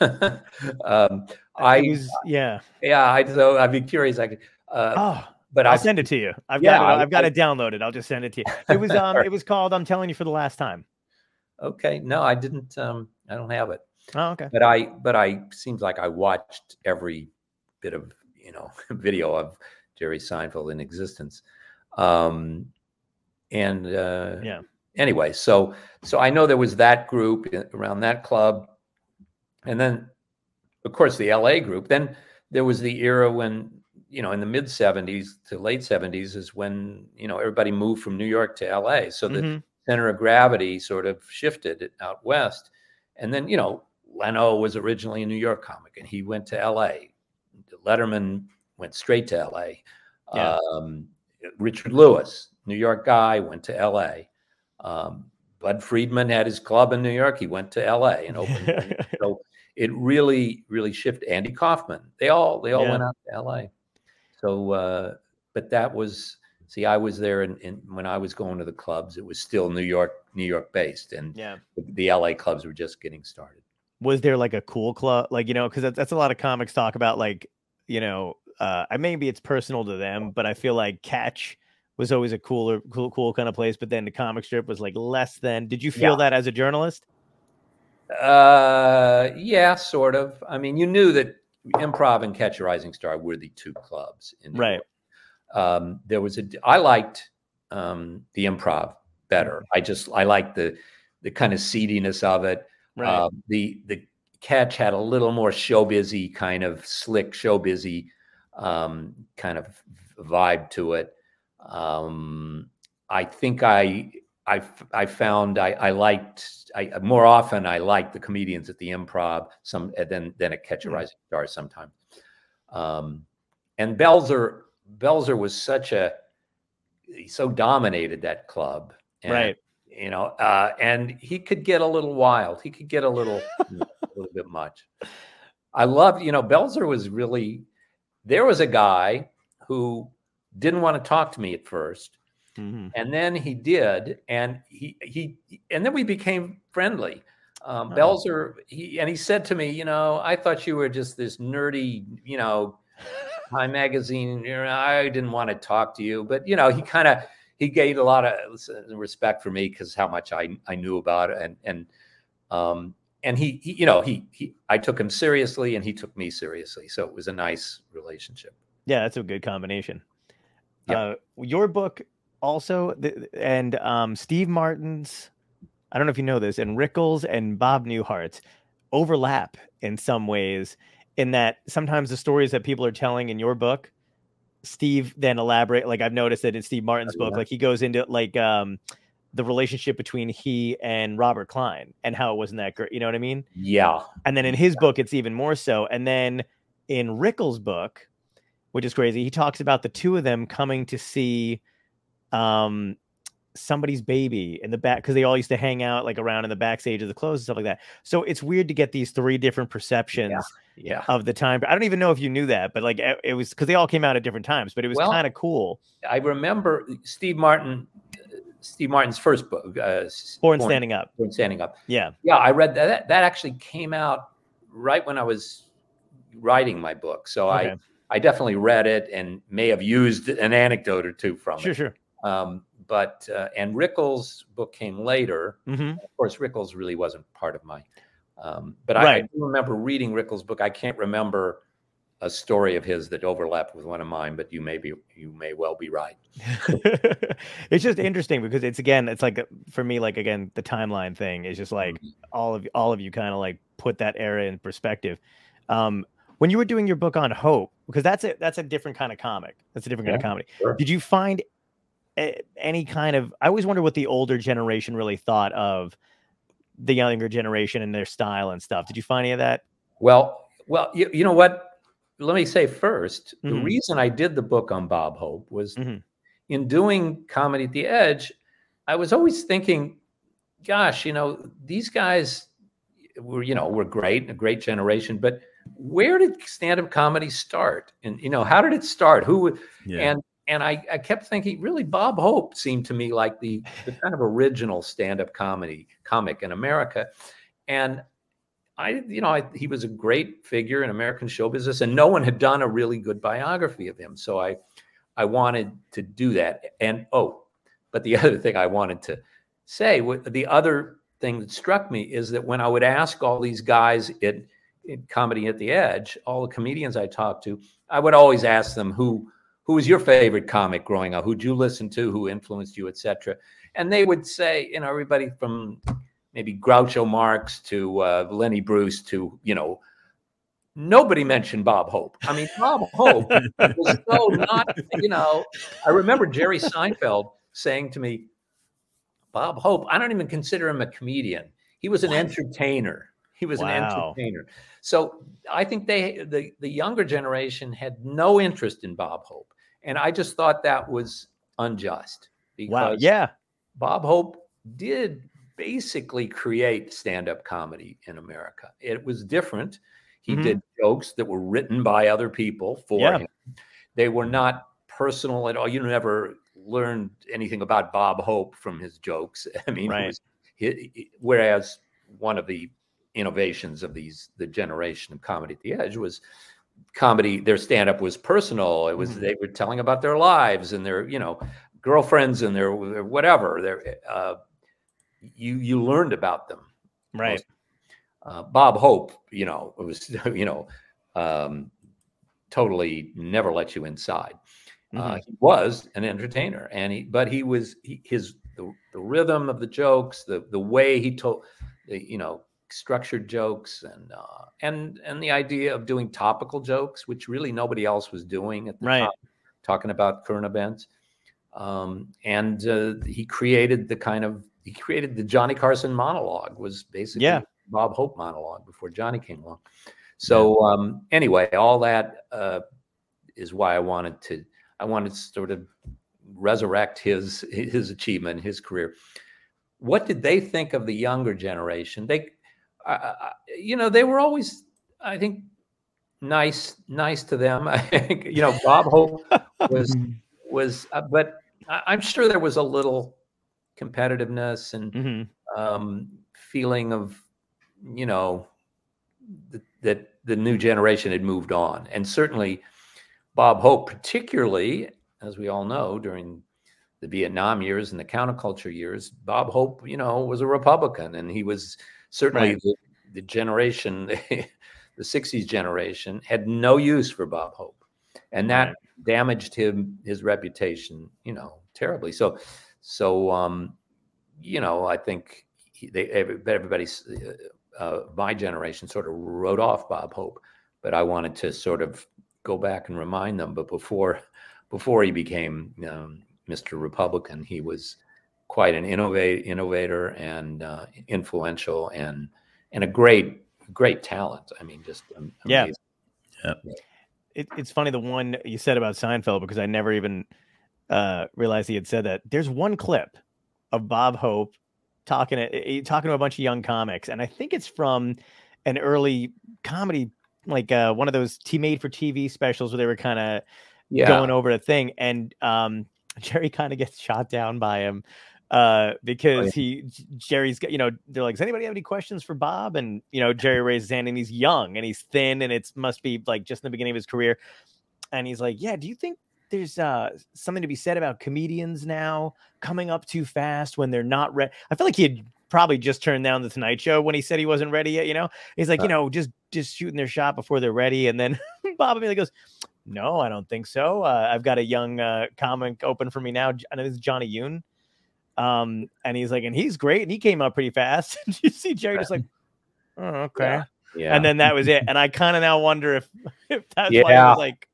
um, I It was- yeah. yeah I so I'd be curious. I could, uh, Oh, but I'll I send it to you. I've Yeah, got it. I- I've got I- it downloaded. I'll just send it to you. It was um, it was called. I'm telling you for the last time. okay no I didn't um, I don't have it. Oh, okay. but I but I seems like I watched every bit of you know video of Jerry Seinfeld in existence. Um and uh Yeah. Anyway, so so I know there was that group around that club. And then of course the LA group. Then there was the era when you know in the mid 70s to late 70s is when you know everybody moved from New York to LA. So the Mhm. center of gravity sort of shifted out west. And then, you know, Leno was originally a New York comic and he went to LA. Letterman went straight to LA. Yeah. Um, Richard Lewis, New York guy, went to LA. Um, Bud Friedman had his club in New York. He went to LA and opened. so it really, really shifted. Andy Kaufman, they all, they all Yeah. went out to LA. So, uh, but that was, see, I was there and when I was going to the clubs, it was still New York, New York based. And Yeah. the, the LA clubs were just getting started. Was there like a cool club, like you know, because that's, that's a lot of comics talk about, like you know, uh, I maybe it's personal to them, but I feel like Catch was always a cooler, cool, cool kind of place. But then the comic strip was like less than. Did you feel Yeah. that as a journalist? Uh, yeah, sort of. I mean, you knew that improv and Catch a Rising Star were the two clubs. In Right. Um, there was a. I liked um, the improv better. I just I liked the the kind of seediness of it. Right. Um, the the Catch had a little more showbizy kind of slick showbizy um, kind of vibe to it. Um, I think I I, I found I, I liked I more often I liked the comedians at the improv some uh, than than at Catch a Hmm. Rising Star sometimes. Um, and Belzer Belzer was such a he so dominated that club. And, right. You know, uh, and he could get a little wild. He could get a little you know, a little bit much. I love, you know, Belzer was really there was a guy who didn't want to talk to me at first Mhm. and then he did and he he and then we became friendly um Oh. belzer he and he said to me you know i thought you were just this nerdy you know time magazine you know, i didn't want to talk to you but you know he kind of he gained a lot of respect for me because how much i i knew about it and and um and he, he you know he he i took him seriously and he took me seriously so it was a nice relationship Yeah, that's a good combination. Yeah. Uh, your book also, and um, Steve Martin's, I don't know if you know this, and Rickles and Bob Newhart's overlap in some ways, in that sometimes the stories that people are telling in your book Steve then elaborate. Like I've noticed that in Steve Martin's Oh, book, yeah. like he goes into like um the relationship between he and Robert Klein and how it wasn't that great. You know what I mean? Yeah. And then in his book, it's even more so. And then in Rickles' book, which is crazy, he talks about the two of them coming to see um somebody's baby in the back because they all used to hang out like around in the backstage of the clothes and stuff like that. So it's weird to get these three different perceptions Yeah. of the time. I don't even know if you knew that, but like it was because they all came out at different times, but it was Well, kind of cool. I remember Steve Martin, Steve Martin's first book, uh, S- Born Standing Up. Born Standing Up. Yeah. Yeah, I read that. That, that actually came out right when I was writing my book. So Okay. I, I definitely read it and may have used an anecdote or two from Sure, it. sure. Um, but uh, and Rickles' book came later. hmm Of course, Rickles really wasn't part of my. Um, but I, I do remember reading Rickles' book. I can't remember a story of his that overlapped with one of mine, but you may be you may well be right. it's just interesting because it's again, it's like for me, like again, the timeline thing is just like Mhm. all of all of you kind of like put that era in perspective. Um, when you were doing your book on hope, because that's a that's a different kind of comic. That's a different kind of comedy. sure. Did you find a, any kind of? I always wonder what the older generation really thought of the younger generation and their style and stuff. Did you find any of that? Well, well, you, you know what? Let me say 1st the Mhm. reason I did the book on Bob Hope was Mhm. in doing Comedy at the Edge, I was always thinking, gosh, you know, these guys were, you know, were great, a great generation, but where did stand-up comedy start? And you know, how did it start? Who Yeah. and and I, I kept thinking, really, Bob Hope seemed to me like the, the kind of original stand-up comedy comic in America. And I, you know, I, he was a great figure in American show business, and no one had done a really good biography of him. So I, I wanted to do that. And oh, but the other thing I wanted to say, what- the other thing that struck me is that when I would ask all these guys in comedy at the edge, all the comedians I talked to, I would always ask them who who was your favorite comic growing up? Who'd you listen to? Who influenced you, etc. And they would say, you know, everybody from maybe Groucho Marx to uh, Lenny Bruce to you know, nobody mentioned Bob Hope. I mean, Bob Hope was so not, you know. I remember Jerry Seinfeld saying to me, Bob Hope, I don't even consider him a comedian. He was an entertainer. He was Wow. an entertainer. So I think they the the younger generation had no interest in Bob Hope. And I just thought that was unjust because Wow. Yeah. Bob Hope did basically create stand-up comedy in America. It was different. He Mhm. did jokes that were written by other people for Yeah. him. They were not personal at all. You never learned anything about Bob Hope from his jokes. I mean, Right. was, he- whereas one of the innovations of these the generation of comedy at the edge was comedy their stand-up was personal it was Mhm. they were telling about their lives and their you know girlfriends and their, their whatever their uh you you learned about them Right. uh, bob hope you know it was you know um totally never let you inside uh, Mhm. he was an entertainer and he but he was he, his the, the rhythm of the jokes the the way he told you know structured jokes and uh and and the idea of doing topical jokes which really nobody else was doing at the Right. time talking about current events um and uh, he created the kind of he created the johnny carson monologue was basically Yeah. bob hope monologue before johnny came along so um anyway all that uh is why i wanted to I wanted to sort of resurrect his his achievement, his career. What did they think of the younger generation? They, uh, you know, they were always, I think, nice nice to them. I think, you know, Bob Hope was was, uh, but I, I'm sure there was a little competitiveness and Mhm. um, feeling of, you know, th- that the new generation had moved on, and certainly Bob Hope, particularly as we all know during the Vietnam years and the counterculture years, Bob Hope, you know, was a Republican, and he was certainly Right. the, the generation, the '60s generation, had no use for Bob Hope, and that Right. damaged him his reputation, you know, terribly. So, so um, you know, I think he, they every, everybody's uh, uh, my generation sort of wrote off Bob Hope, but I wanted to sort of go back and remind them. But before before he became um, Mr. Republican, he was quite an innovate, innovator and uh, influential and and a great great talent. I mean, just um, Yeah. amazing. it, it's funny the one you said about Seinfeld because I never even uh, realized he had said that. There's one clip of Bob Hope talking to, eh, talking to a bunch of young comics, and I think it's from an early comedy, like uh, one of those T made for TV specials where they were kind of yeah. going over a thing, and um, Jerry kind of gets shot down by him uh, because he J- Jerry's got you know they're like, does anybody have any questions for Bob? And you know Jerry raises his hand and he's young and he's thin and it's must be like just in the beginning of his career, and he's like, yeah, do you think there's uh something to be said about comedians now coming up too fast when they're not ready? I feel like he had probably just turned down the Tonight Show when he said he wasn't ready yet. You know, he's like, Uh. you know, just just shooting their shot before they're ready, and then Bob immediately goes. No, I don't think so. Uh, I've got a young uh, comic open for me now. J- I know this is Johnny Yune. Um, and he's like, and he's great, and he came up pretty fast. And you see Jerry just like, oh, okay. Yeah. Yeah. And then that was it. And I kind of now wonder if, if that's why he Yeah. was like,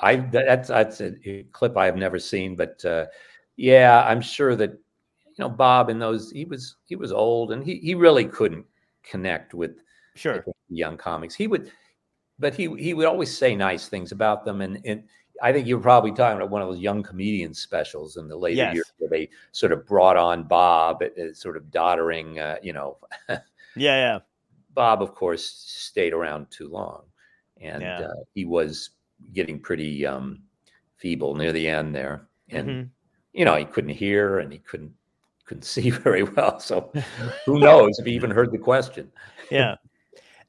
I that's that's a, clip I have never seen, but uh, yeah, I'm sure that you know Bob in those he was he was old and he he really couldn't connect with sure, young comics. He would, but he he would always say nice things about them, and and I think you're probably talking about one of those young comedian specials in the later Yes. years where they sort of brought on Bob, uh, sort of doddering, uh, you know. yeah, yeah, Bob, of course, stayed around too long, and Yeah. uh, he was getting pretty um, feeble near the end there, and Mhm. you know he couldn't hear and he couldn't couldn't see very well. So who knows if he even heard the question? yeah.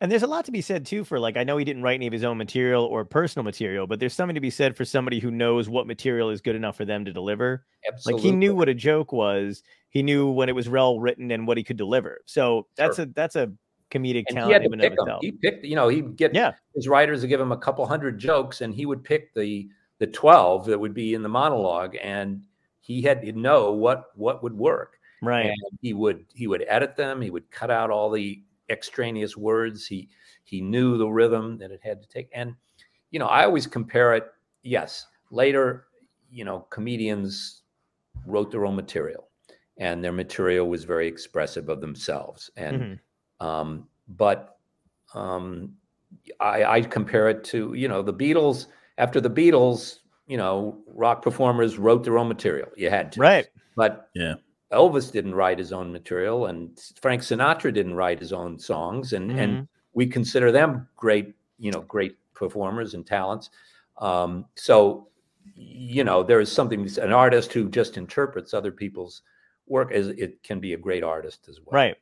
And there's a lot to be said too for like I know he didn't write any of his own material or personal material, but there's something to be said for somebody who knows what material is good enough for them to deliver. Absolutely. Like he knew what a joke was. He knew when it was well written and what he could deliver. So that's a that's a comedic and he talent had to in and of pick them. He picked, you know, he'd get Yeah. his writers would give him a couple hundred jokes, and he would pick the the twelve that would be in the monologue, and he had to know what what would work. Right. and he would he would edit them he would cut out all the extraneous words he he knew the rhythm that it had to take and you know i always compare it yes later you know comedians wrote their own material and their material was very expressive of themselves and Mhm. um but um i i compare it to you know the beatles after the beatles you know rock performers wrote their own material you had to Right. but Yeah. Elvis didn't write his own material, and Frank Sinatra didn't write his own songs, and Mhm. and we consider them great, you know, great performers and talents. Um, so, you know, there is something. An artist who just interprets other people's work as it can be a great artist as well. Right.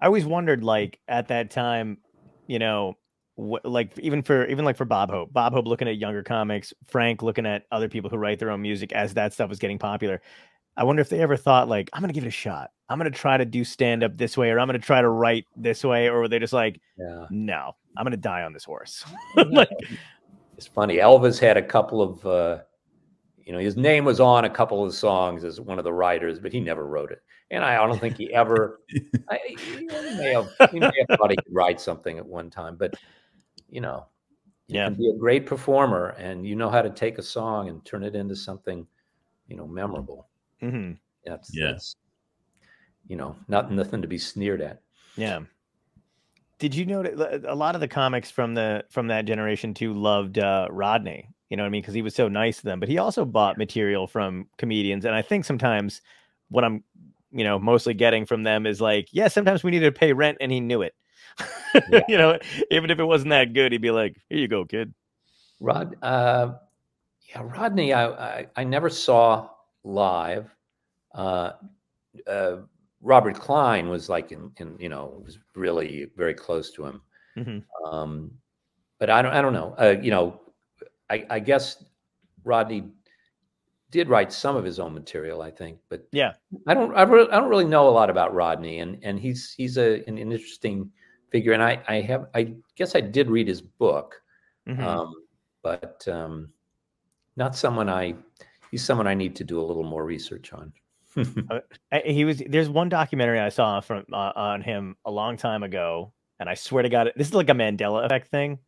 I always wondered, like at that time, you know, wh- like even for even like for Bob Hope, Bob Hope looking at younger comics, Frank looking at other people who write their own music as that stuff was getting popular. I wonder if they ever thought like, I'm gonna give it a shot. I'm gonna try to do stand up this way, or I'm gonna try to write this way, or were they just like, Yeah. no, I'm gonna die on this horse. like, it's funny. Elvis had a couple of, uh, you know, his name was on a couple of songs as one of the writers, but he never wrote it. And I, I don't think he ever. I, he may have. He may have thought he could write something at one time, but you know, you Yeah. can be a great performer, and you know how to take a song and turn it into something, you know, memorable. Hmm That's, Yeah. that's you know, not nothing to be sneered at. Yeah. Did you notice a lot of the comics from the from that generation too loved uh, Rodney? You know what I mean? Because he was so nice to them, but he also bought material from comedians, and I think sometimes what I'm, you know, mostly getting from them is like, yeah, sometimes we needed to pay rent, and he knew it. Yeah. you know, even if it wasn't that good, he'd be like, "Here you go, kid." Rod, uh, yeah, Rodney, I, I, I never saw live. Uh, uh, Robert Klein was like, in, in, you know, was really very close to him. Mhm. Um, but I don't, I don't know. Uh, you know, I, I guess Rodney did write some of his own material, I think, but Yeah. I don't, I, re- I don't really know a lot about Rodney, and and he's he's a an interesting figure, and I I have I guess I did read his book Mhm. um, but um, not someone I. He's someone I need to do a little more research on. I- he was there's one documentary I saw from uh, on him a long time ago, and I swear to God, this is like a Mandela effect thing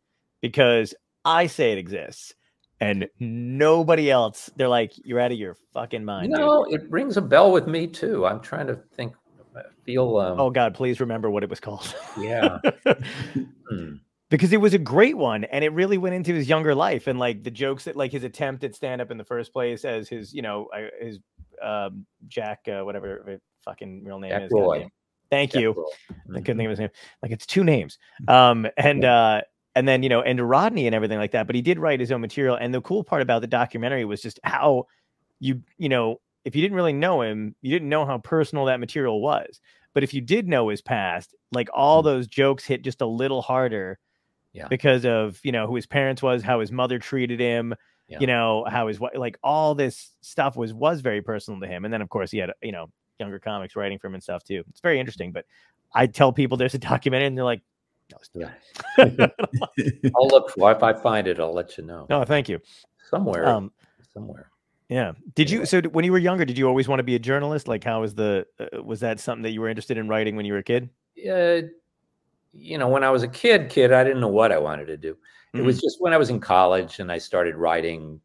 because I say it exists. and nobody else. They're like, "You're out of your fucking mind." You dude." know, it rings a bell with me too. I'm trying to think. Feel. Um, Oh God, please remember what it was called. yeah. Hmm. Because it was a great one and it really went into his younger life and like the jokes that like his attempt at stand up in the first place as his you know his um jack uh, whatever fucking real name Jack is Roy. thank Jack you. Roy. i couldn't think of his name. Like it's two names. Um and uh and then you know and rodney and everything like that but he did write his own material and the cool part about the documentary was just how you you know if you didn't really know him you didn't know how personal that material was. But if you did know his past like all Mm. those jokes hit just a little harder Yeah. because of you know who his parents was how his mother treated him Yeah. you know how his like all this stuff was was very personal to him and then of course he had you know younger comics writing for him and stuff too it's very interesting but i tell people there's a documentary and they're like no, it's Yeah. I'll look for it. If I find it, I'll let you know. no thank you Somewhere. um somewhere. yeah did you so when you were younger did you always want to be a journalist like how was the uh, was that something that you were interested in writing when you were a kid Uh, you know, when I was a kid, kid, I didn't know what I wanted to do. It was just when I was in college and I started writing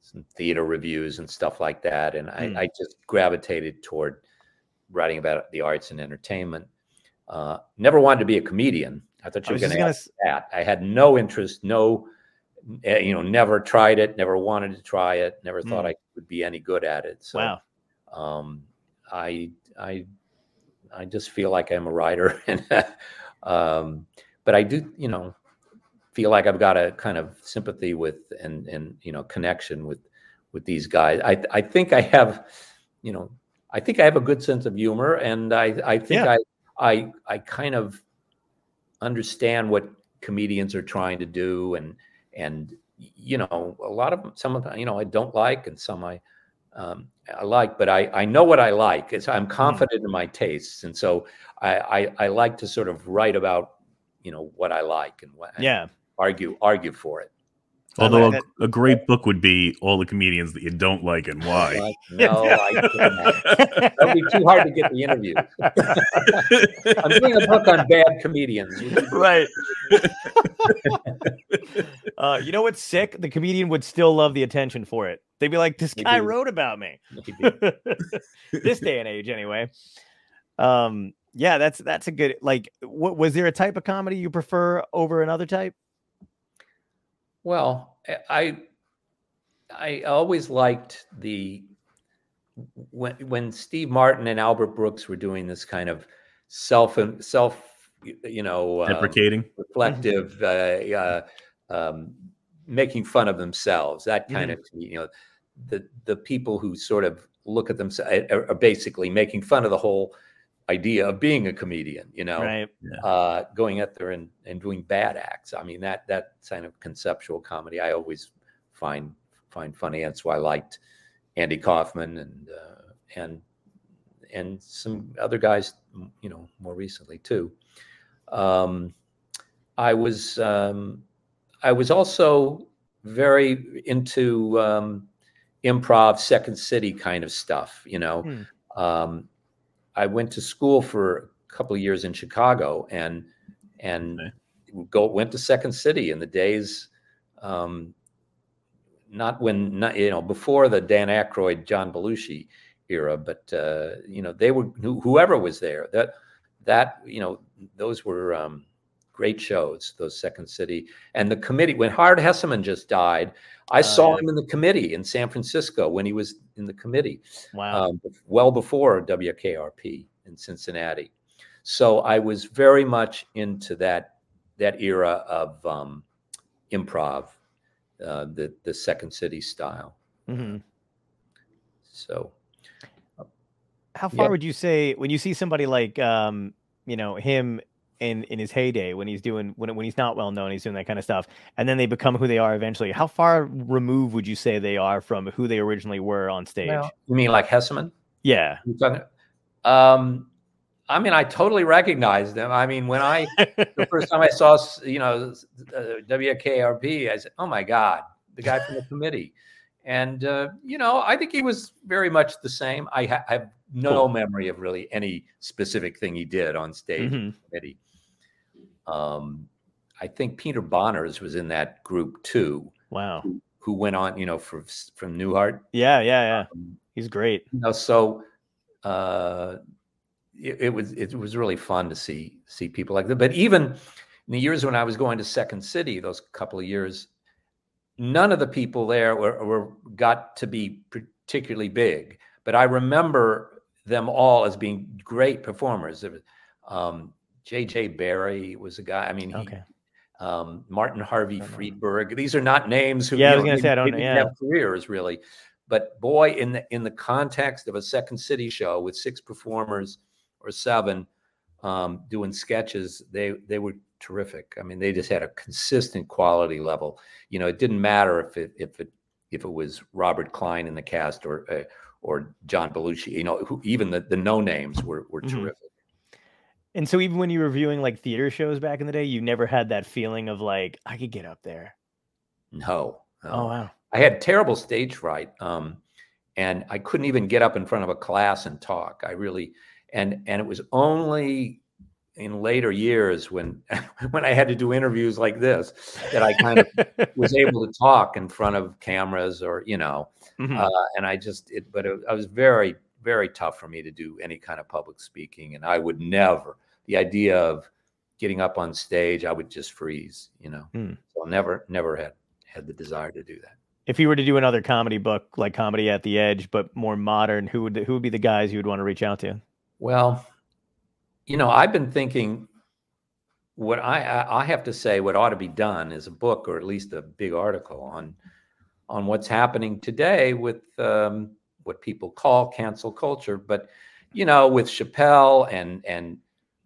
some theater reviews and stuff like that. And I, Mm. I just gravitated toward writing about the arts and entertainment. Uh, never wanted to be a comedian. I thought I you were going to gonna ask that. I had no interest, no, eh, you know, never tried it, never wanted to try it, never thought Mm. I would be any good at it. So, wow um, I, I, I just feel like I'm a writer, and um, but I do, you know, feel like I've got a kind of sympathy with and and you know connection with with these guys. I I think I have, you know, I think I have a good sense of humor, and I I think Yeah. I I I kind of understand what comedians are trying to do, and and you know a lot of them, some of them, you know, I don't like, and some I um, I like, but I, I know what I like. It's, I'm confident in my tastes, and so I, I I like to sort of write about you know what I like and what and yeah argue argue for it. I Although like a, a great book would be all the comedians that you don't like and why. Like, no, I that would be too hard to get the interview. I'm doing a book on bad comedians. Right. uh, you know what's sick? The comedian would still love the attention for it. They'd be like, "This guy wrote about me." this day and age, anyway. Um, yeah, that's that's a good. Like, what was there a type of comedy you prefer over another type? Well, I I always liked the when when Steve Martin and Albert Brooks were doing this kind of self self you know um, Deprecating. reflective uh, uh, um, making fun of themselves that kind of you know the the people who sort of look at themselves are, are basically making fun of the whole idea of being a comedian you know Right. uh, going out there and, and doing bad acts. I mean that that kind of conceptual comedy I always find find funny. That's why I liked Andy Kaufman and uh, and and some other guys, you know, more recently too. Um, I was um, I was also very into um, improv, Second City kind of stuff. You know, Hmm. um, I went to school for a couple of years in Chicago, and and Okay. go went to Second City in the days, um, not when not you know before the Dan Aykroyd, John Belushi era, but uh, you know they were whoever was there. That that you know those were um, great shows. Those Second City and the committee when Howard Hesseman just died. I Oh, saw him in the committee in San Francisco when he was in the committee Wow. um, well before WKRP in Cincinnati. So I was very much into that that era of um, improv, uh, the the Second City style. hmm So How Yeah. far would you say when you see somebody like um, you know, him in in his heyday when he's doing when when he's not well known, he's doing that kind of stuff, and then they become who they are eventually. How far removed would you say they are from who they originally were on stage? well, you mean like Hesseman? yeah. Um, I mean, I totally recognize them. I mean, when I the first time I saw you know uh, WKRP, I said, "Oh my God, the guy from the committee." And uh, you know, I think he was very much the same. I, ha- I have no Cool. memory of really any specific thing he did on stage Mhm. committee. Um, I think Peter Bonerz was in that group too, Wow. who went on, you know, from from Newhart. Yeah, yeah, yeah. Um, He's great. you know, so uh, it, it was it was really fun to see see people like that. But even in the years when I was going to Second City, those couple of years, none of the people there were, were got to be particularly big. But I remember them all as being great performers. There was, Um, J.J. Barry was a guy. I mean, he, Okay. um, Martin Harvey. Friedberg. These are not names who Yeah, I was say, I don't know, yeah. have careers really. But boy, in the in the context of a Second City show with six performers or seven um, doing sketches, they they were terrific. I mean, they just had a consistent quality level. You know, it didn't matter if it if it if it was Robert Klein in the cast or uh, or John Belushi. You know, who, even the the no names were were Mhm. terrific. And so even when you were viewing like theater shows back in the day, you never had that feeling of like I could get up there. No, no. Oh wow. I had terrible stage fright, um, and I couldn't even get up in front of a class and talk. I really, and and it was only in later years when when I had to do interviews like this that I kind of was able to talk in front of cameras or you know, Mhm. uh, and I just it, but it, I was very very tough for me to do any kind of public speaking, and I would never the idea of getting up on stage, I would just freeze, you know. Hmm. So never never had had the desire to do that. if you were to do another comedy book like Comedy at the Edge, but more modern, who would who would be the guys you would want to reach out to? Well, you know, I've been thinking what I I have to say what ought to be done is a book or at least a big article on on what's happening today with um, what people call cancel culture, but you know, with Chappelle and and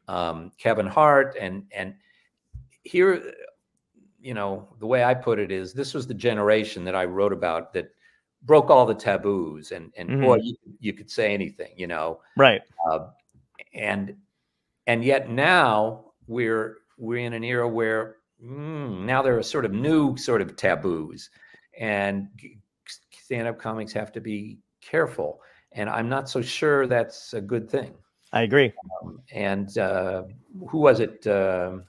um, Kevin Hart and and here, you know, the way I put it is this was the generation that I wrote about that broke all the taboos and and boy, you, you could say anything, you know, Right. uh, and and yet now we're we're in an era where mm, now there are sort of new sort of taboos and stand-up comics have to be careful and i'm not so sure that's a good thing I agree. um, and uh, who was it um,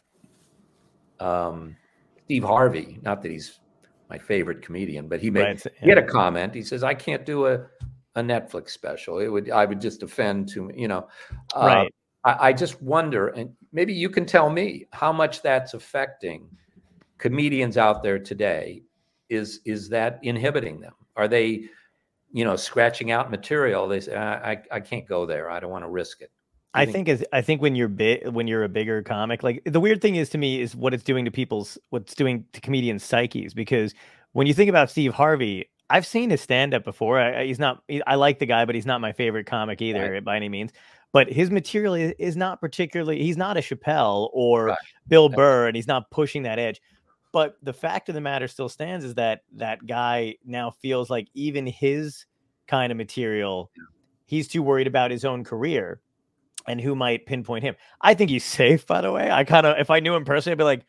um, steve harvey not that he's my favorite comedian but he made Right. he had a comment. He says, "I can't do a a Netflix special. It would I would just offend to you know." Uh, Right. I, I just wonder, and maybe you can tell me how much that's affecting comedians out there today. Is is that inhibiting them? Are they, you know, scratching out material? They say, "I I, I can't go there. I don't want to risk it." I think as I think when you're big when you're a bigger comic, like the weird thing is to me is what it's doing to people's what's doing to comedians' psyches. Because when you think about Steve Harvey, I've seen his stand up before. I, he's not he- I like the guy, but he's not my favorite comic either by any means. But his material is, is not particularly he's not a Chappelle or Right. Bill Burr, and he's not pushing that edge. But the fact of the matter still stands is that that guy now feels like even his kind of material, he's too worried about his own career and who might pinpoint him. I think he's safe, by the way. I kind of, if I knew him personally, I'd be like,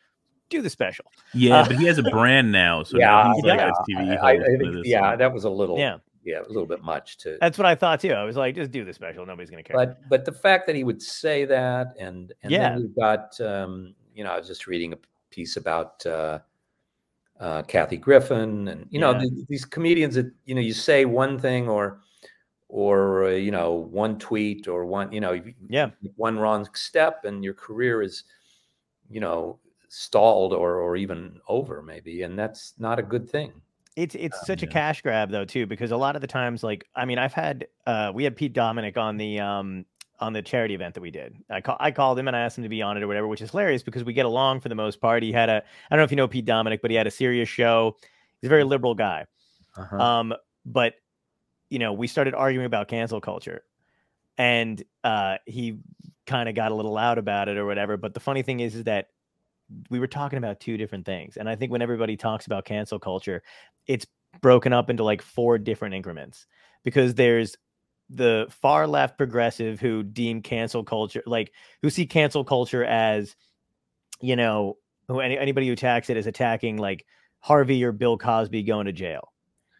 do the special. Yeah, Uh, but he has a brand now, so yeah, like yeah, TV I- I think- yeah, that was a little, Yeah, yeah, a little bit much to. that's what I thought too. I was like, just do the special. Nobody's gonna care. but but the fact that he would say that and and Yeah. then we've got um you know i was just reading a piece about uh uh kathy griffin and you know Yeah. th- these comedians that you know you say one thing or or uh, you know one tweet or one you know Yeah. one wrong step and your career is you know stalled or or even over maybe and that's not a good thing It's it's such a cash grab though too, because a lot of the times, like I mean, I've had uh we had Pete Dominick on the um on the charity event that we did. I call, I called him and I asked him to be on it or whatever, which is hilarious because we get along for the most part. He had a I don't know if you know Pete Dominick, but he had a Sirius show. He's a very liberal guy. uh-huh. Um, but you know, we started arguing about cancel culture, and uh, he kind of got a little loud about it or whatever. But the funny thing is, is that we were talking about two different things, and I think when everybody talks about cancel culture, it's broken up into like four different increments because there's the far left progressive who deem cancel culture like who see cancel culture as you know who any, anybody who attacks it is attacking like Harvey or Bill Cosby going to jail.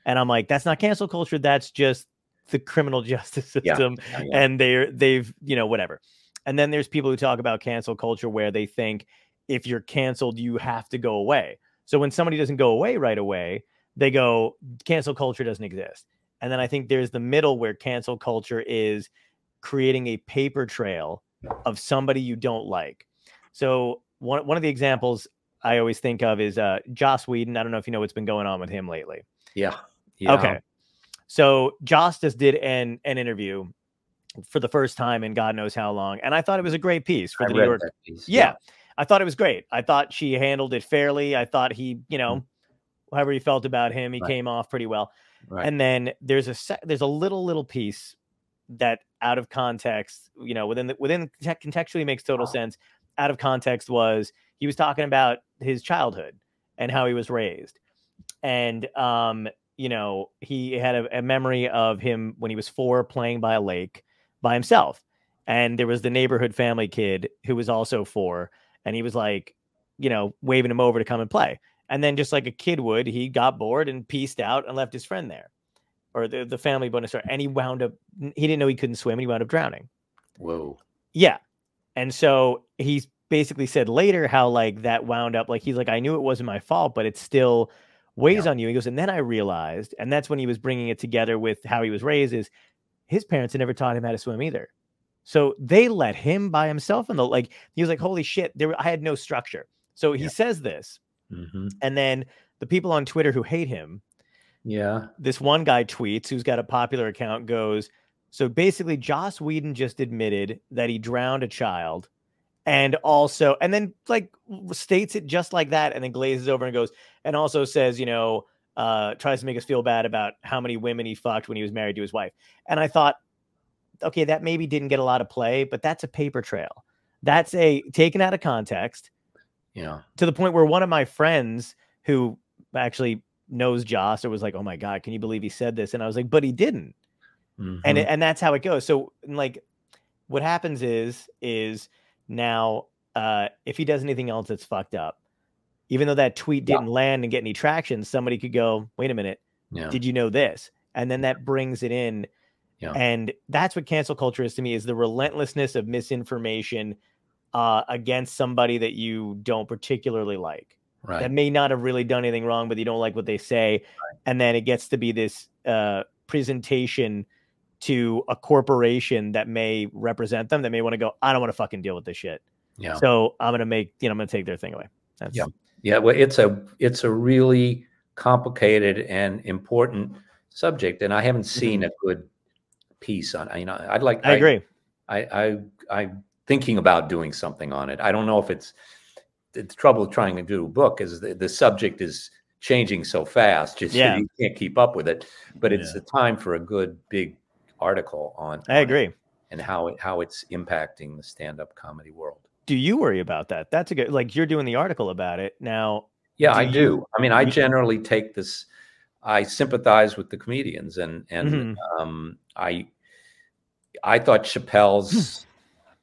And I'm like, that's not cancel culture. That's just the criminal justice Yeah, system. Yeah, yeah. And they're they've, you know, whatever. And then there's people who talk about cancel culture where they think if you're canceled, you have to go away. So when somebody doesn't go away right away, they go cancel culture doesn't exist. And then I think there's the middle where cancel culture is creating a paper trail of somebody you don't like. So one one of the examples I always think of is uh Joss Whedon. I don't know if you know what's been going on with him lately. Yeah. yeah. Okay. So Joss just did an an interview for the first time in God knows how long, and I thought it was a great piece for the New York. piece. Yeah, I thought it was great. I thought she handled it fairly. I thought he, you know, however you felt about him, he Right. came off pretty well. Right. And then there's a se- there's a little little piece that out of context, you know, within the, within conte- contextually makes total sense. Out of context was he was talking about his childhood and how he was raised, and um, you know, he had a, a memory of him when he was four playing by a lake by himself, and there was the neighborhood family kid who was also four, and he was like, you know, waving him over to come and play. And then just like a kid would, he got bored and pieced out and left his friend there. Or the, the family bonus and he wound up he didn't know he couldn't swim and he wound up drowning. Whoa. Yeah. And so he's basically said later how like that wound up like he's like, I knew it wasn't my fault, but it still weighs on you. He goes, and then I realized, and that's when he was bringing it together with how he was raised, is his parents had never taught him how to swim either. So they let him by himself and the like he was like, Holy shit, there I had no structure. So he Yeah. says this, hmm and then the people on Twitter who hate him, Yeah. this one guy tweets who's got a popular account goes, so basically Joss Whedon just admitted that he drowned a child and also and then like states it just like that and then glazes over and goes and also says, you know, uh tries to make us feel bad about how many women he fucked when he was married to his wife. And I thought okay, that maybe didn't get a lot of play, but that's a paper trail. That's a taken out of context Yeah. to the point where one of my friends who actually knows Joss or was like, "Oh my god, can you believe he said this?" And I was like, "But he didn't." And Mhm. it, and that's how it goes. So like, what happens is is now uh, if he does anything else that's fucked up, even though that tweet didn't land and get any traction, somebody could go, "Wait a minute, yeah. did you know this?" And then that brings it in. Yeah. And that's what cancel culture is to me is the relentlessness of misinformation uh, against somebody that you don't particularly like right. that may not have really done anything wrong, but you don't like what they say. And then it gets to be this uh, presentation to a corporation that may represent them that may want to go, I don't want to fucking deal with this shit. yeah. So I'm going to make, you know, I'm to take their thing away. That's, Yeah. Yeah, well, it's a it's a really complicated and important subject, and I haven't seen a good piece on. You know, I'd like. Mm-hmm. I agree. I, I I'm thinking about doing something on it. I don't know if it's the trouble trying to do a book is the, the subject is changing so fast. Just Yeah. you can't keep up with it. But it's Yeah. the time for a good big article on. I on agree. and how it how it's impacting the stand up comedy world. Do you worry about that? That's a good, like you're doing the article about it now. Yeah, Do I you- do. I mean, I generally take this. I sympathize with the comedians, and and Mhm. um, I I thought Chappelle's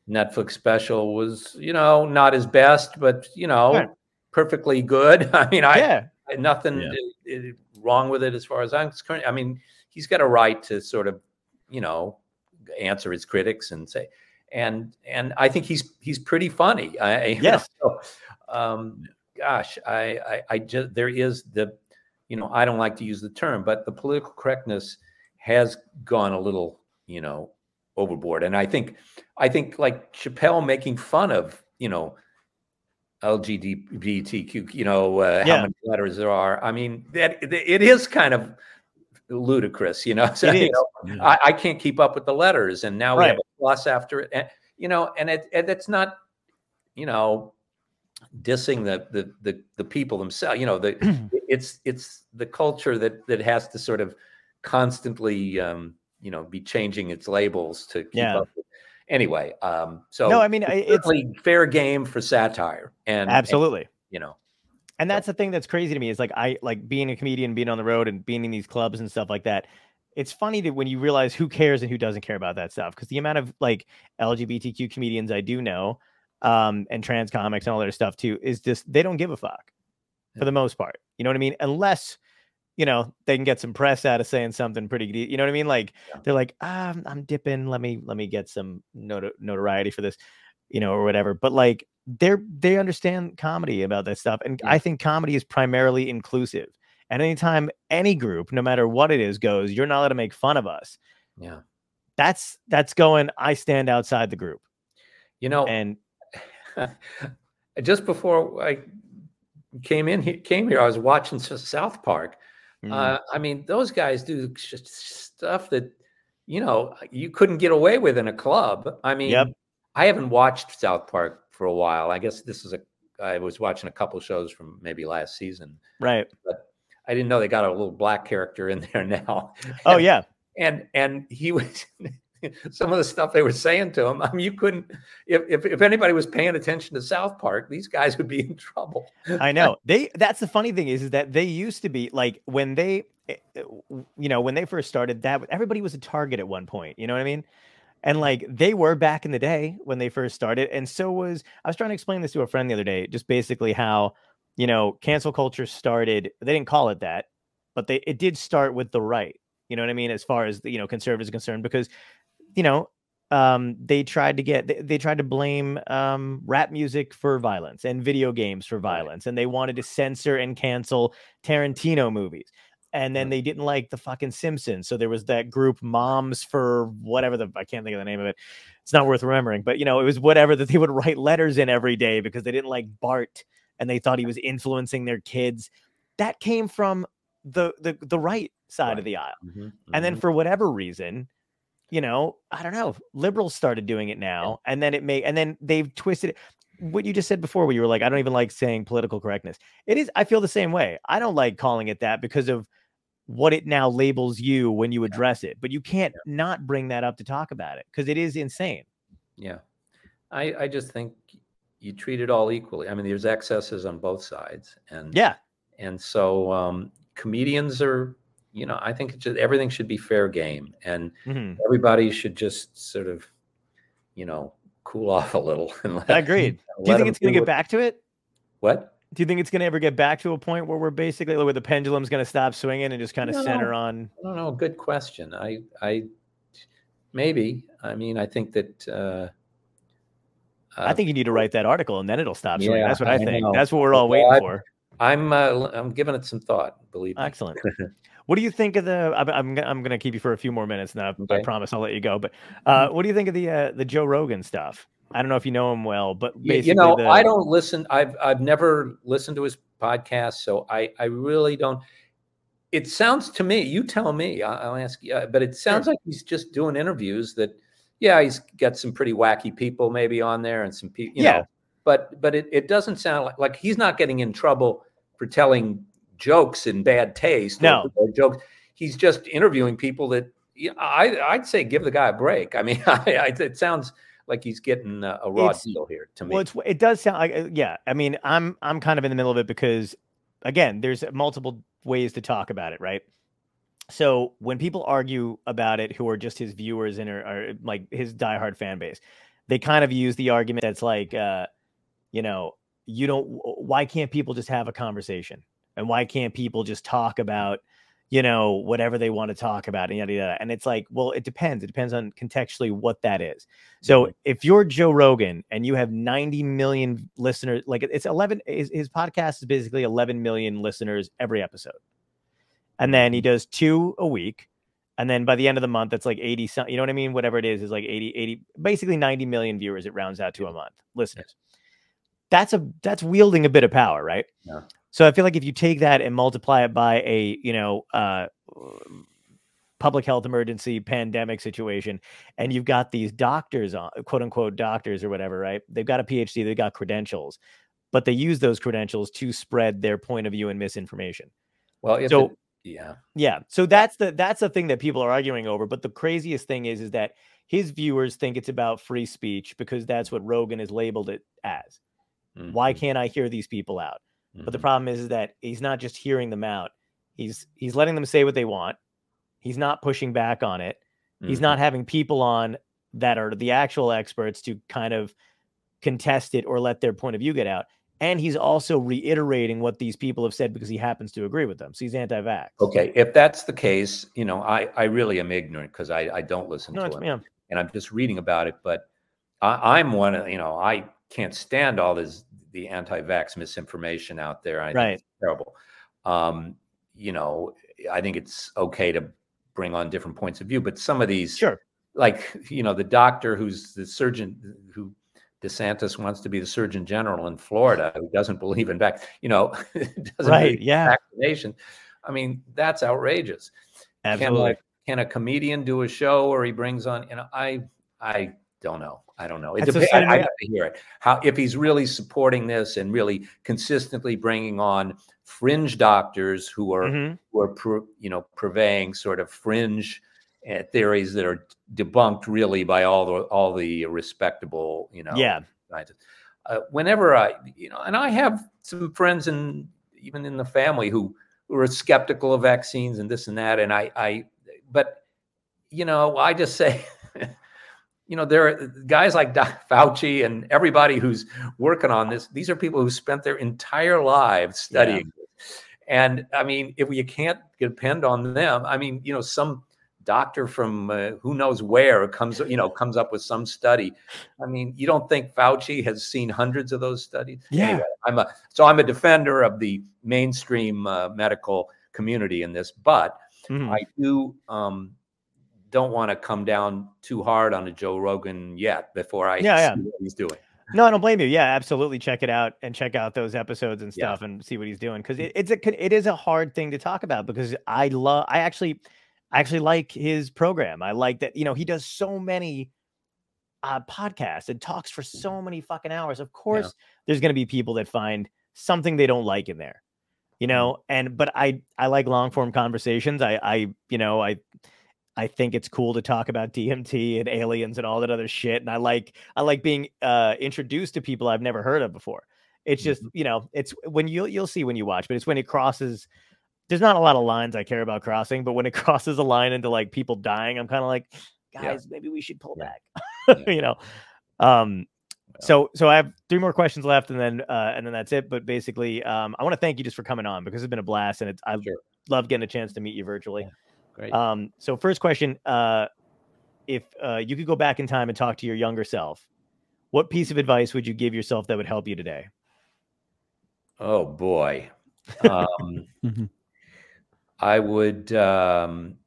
Netflix special was, you know, not his best, but you know, Right. perfectly good. I mean, I yeah. nothing Yeah. i- i- wrong with it as far as I'm concerned. I mean, he's got a right to sort of, you know, answer his critics and say, and and I think he's he's pretty funny. I, you know, Yes. so, um, gosh, I, I I just there is the, you know, I don't like to use the term, but the political correctness has gone a little, you know, overboard. And I think I think like Chappelle making fun of, you know, LGBTQ, you know, uh, Yeah. how many letters there are. I mean, that it is kind of ludicrous, you know. So, you know, Yeah. I, I can't keep up with the letters, and now we have a plus after it, and you know, and it and it's not, you know, dissing the the the, the people themselves. You know, the it's it's the culture that that has to sort of constantly, um, you know, be changing its labels to keep Yeah. up. With. Anyway, um, so No, I mean, it's certainly fair game for satire, and and, absolutely. you know, and that's the thing that's crazy to me is like I like being a comedian, being on the road, and being in these clubs and stuff like that. It's funny that when you realize who cares and who doesn't care about that stuff because the amount of like LGBTQ comedians I do know, um, and trans comics and all their stuff too is just they don't give a fuck for the most part. You know what I mean? Unless you know they can get some press out of saying something pretty good. You know what I mean? Like Yeah. they're like, ah, I'm, I'm dipping. Let me let me get some noto- notoriety for this, you know, or whatever. But like they're they understand comedy about that stuff, and Yeah. I think comedy is primarily inclusive. And anytime any group, no matter what it is, goes, you're not allowed to make fun of us. Yeah. That's that's going. I stand outside the group, You know, and just before I came in, he- came here, I was watching South Park. mm, Uh, I mean, those guys do stuff that you know you couldn't get away with in a club. I mean, Yep. I haven't watched South Park for a while. I guess this is a. I was watching a couple shows from maybe last season. right. But I didn't know they got a little black character in there now. Oh yeah, and and he was some of the stuff they were saying to him. I mean, you couldn't if if, if anybody was paying attention to South Park, these guys would be in trouble. I know. They that's the funny thing is, is that they used to be like when they eh, eh, you know, when they first started that everybody was a target at one point, you know what I mean? And like they were back in the day when they first started and so was I was trying to explain this to a friend the other day, just basically how, you know, cancel culture started, they didn't call it that, but they it did start with the right. You know what I mean as far as the, you know, conservatives are concerned because you know, um, they tried to get they, they tried to blame um, rap music for violence and video games for violence, and they wanted to censor and cancel Tarantino movies. And then they didn't like the fucking Simpsons, so there was that group Moms for whatever the I can't think of the name of it. It's not worth remembering, but you know it was whatever that they would write letters in every day because they didn't like Bart and they thought he was influencing their kids. That came from the the the right side Right. of the aisle. Mhm, And then mhm. for whatever reason, you know, I don't know, liberals started doing it now, and then it may, and then they've twisted it. What you just said before, where you were like, I don't even like saying political correctness. It is, I feel the same way. I don't like calling it that because of what it now labels you when you address it, but you can't not bring that up to talk about it because it is insane. yeah, I I just think you treat it all equally. I mean, there's excesses on both sides, and Yeah. and so um, comedians are. You know, I think everything should be fair game, and Mhm. everybody should just sort of, you know, cool off a little. And let, Agreed. Do you think it's going to get what- back to it? What? Do you think it's going to ever get back to a point where we're basically where the pendulum's going to stop swinging and just kind of No. center on? I don't know. Good question. I, I, maybe. I mean, I think that. Uh, I uh, think you need to write that article and then it'll stop swinging. Yeah, That's what I I think. know. That's what we're all Well, waiting I- for. I'm. Uh, I'm giving it some thought. Believe me. Excellent. What do you think of the? I'm I'm, gonna- I'm going to keep you for a few more minutes now. I Okay. Mm-hmm. promise I'll let you go. But uh, what do you think of the uh, the Joe Rogan stuff? I don't know if you know him well, but basically, you know, the, I don't listen. I've I've never listened to his podcast, so I I really don't. It sounds to me. You tell me. I- I'll ask you. uh, But it sounds like he's just doing interviews. That yeah, he's got some pretty wacky people maybe on there, and some people. Yeah. Know, but but it, it doesn't sound like like he's not getting in trouble for telling jokes in bad taste. No. or jokes. He's just interviewing people that. Yeah, I I'd say give the guy a break. I mean, I, I, it sounds like he's getting a, a raw It's- deal here to me. Well, it's it does sound like yeah. I mean, I'm I'm kind of in the middle of it because again, there's multiple ways to talk about it, right? So when people argue about it, who are just his viewers and are, are like his diehard fan base, they kind of use the argument that's like, uh, you know, you don't. Why can't people just have a conversation? And why can't people just talk about, you know, whatever they want to talk about? And yada yada. And it's like, well, it depends. It depends on contextually what that is. So mm-hmm. if you're Joe Rogan and you have 90 million listeners, like it's 11, his, his podcast is basically 11 million listeners every episode. And then he mm-hmm. does two a week. And then by the end of the month, that's like 80, some, you know what I mean? Whatever it is, is like 80, 80, basically 90 million viewers. It rounds out to a month listeners. That's a, that's wielding a bit of power, right? Yeah. So I feel like if you take that and multiply it by a, you know, uh, public health emergency pandemic situation and you've got these doctors on quote unquote doctors or whatever right? They've got a phd they've got credentials but they use those credentials to spread their point of view and misinformation. Well, if So- it, yeah, yeah so that's the that's the thing that people are arguing over but the craziest thing is is that his viewers think it's about free speech because that's what rogan has labeled it as. Why mhm, can't i hear these people out but the mhm, problem is, is that he's not just hearing them out. He's he's letting them say what they want. He's not pushing back on it. He's mhm. not having people on that are the actual experts to kind of contest it or let their point of view get out. And he's also reiterating what these people have said because he happens to agree with them. So he's anti-vax. Okay, if that's the case, you know, I I really am ignorant because I I don't listen no, to him, yeah. and I'm just reading about it. But I, I'm one of you know I can't stand all this the anti-vax misinformation out there. I think Right. it's terrible. Um, you know, I think it's okay to bring on different points of view. But some of these, Sure. like you know, the doctor who's the surgeon who DeSantis wants to be the Surgeon General in Florida, who doesn't believe in vac, you know, doesn't Right, believe yeah. vaccination. I mean, that's outrageous. Absolutely. Can, like, can a comedian do a show or he brings on? You know, I I don't know. I don't know. It depends. same I have to hear it. How if he's really supporting this and really consistently bringing on fringe doctors who are Mhm. who are you know purveying sort of fringe uh, theories that are debunked really by all the all the respectable you know Yeah. scientists. Uh, whenever I you know, and I have some friends and even in the family who who are skeptical of vaccines and this and that, and I I but you know I just say. You know, there are guys like Doc Fauci and everybody who's working on this. These are people who spent their entire lives studying this. And I mean, if you can't depend on them, I mean, you know, some doctor from uh, who knows where comes, you know, comes up with some study. I mean, you don't think Fauci has seen hundreds of those studies? Yeah. Anyway, I'm a so I'm a defender of the mainstream uh, medical community in this, but Mhm. I do um, don't want to come down too hard on a Joe Rogan yet before I Yeah, see yeah. what he's doing. No, I don't blame you. Yeah, absolutely. Check it out and check out those episodes and Yeah. stuff and see what he's doing because it, it's a it is a hard thing to talk about because I love I actually I actually like his program. I like that you know he does so many uh, podcasts and talks for so many fucking hours. Of course, there's going to be people that find something they don't like in there, you Mm-hmm. know. And but I I like long form conversations. I I you know I I think it's cool to talk about DMT and aliens and all that other shit. And I like I like being uh, introduced to people I've never heard of before. It's just Mm-hmm. you know it's when you you'll see when you watch, but it's when it crosses. There's not a lot of lines I care about crossing, but when it crosses a line into like people dying, I'm kind of like, Yeah. guys, maybe we should pull Yeah. back. Yeah. you know. Um. So so I have three more questions left, and then uh, and then that's it. But basically, um, I want to thank you just for coming on because it's been a blast, and it's I Sure. love getting a chance to meet you virtually. Yeah. Great. Um, so first question, uh, if uh, you could go back in time and talk to your younger self, what piece of advice would you give yourself that would help you today? Oh boy. Um, Mhm. I would um,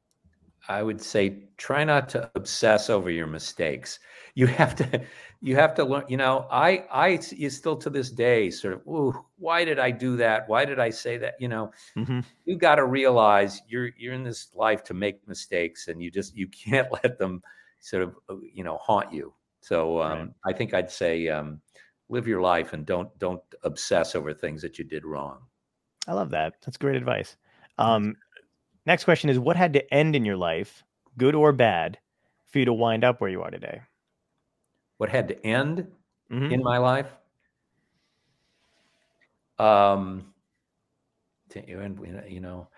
I would say try not to obsess over your mistakes. You have to you have to learn, you know, I I you still to this day sort of, ooh, why did I do that? Why did I say that? You know, Mhm. you got to realize you're you're in this life to make mistakes and you just you can't let them sort of uh, you know haunt you. So um, Right. I think I'd say um, live your life and don't don't obsess over things that you did wrong. I love that. That's great advice. Um, next question is, what had to end in your life, good or bad, for you to wind up where you are today? What had to end Mhm. in my life? Um, to you know- you know,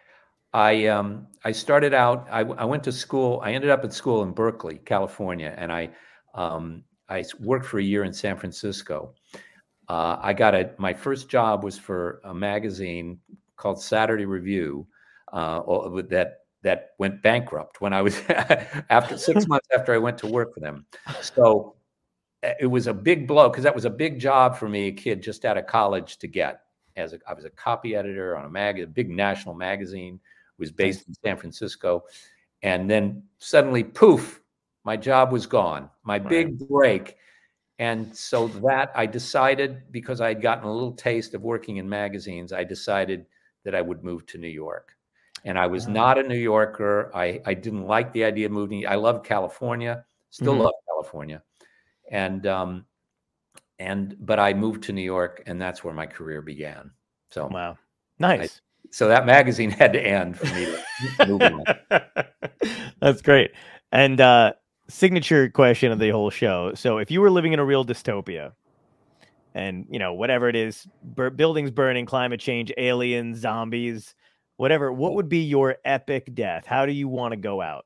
I um I started out. I went to school. I ended up at school in Berkeley, California, and I um I worked for a year in San Francisco. Uh, I got a my first job was for a magazine called Saturday Review, uh, that that went bankrupt when I was after six months after I went to work for them. So uh, it was a big blow because that was a big job for me, a kid just out of college, to get. As a, I was a copy editor on a mag, a big national magazine, was based in San Francisco, and then suddenly, poof, my job was gone. My big break, and so that I decided because I had gotten a little taste of working in magazines, I decided that I would move to New York. And I was Ah. not a New Yorker. I, I didn't like the idea of moving. I love California, still Mhm. love California and um and but i moved to new york and that's where my career began so Wow. Nice. so that magazine had to end for me to move on. That's great. And uh signature question of the whole show. So if you were living in a real dystopia and, you know, whatever it is, bur- buildings burning, climate change, aliens, zombies, whatever, what would be your epic death? How do you want to go out?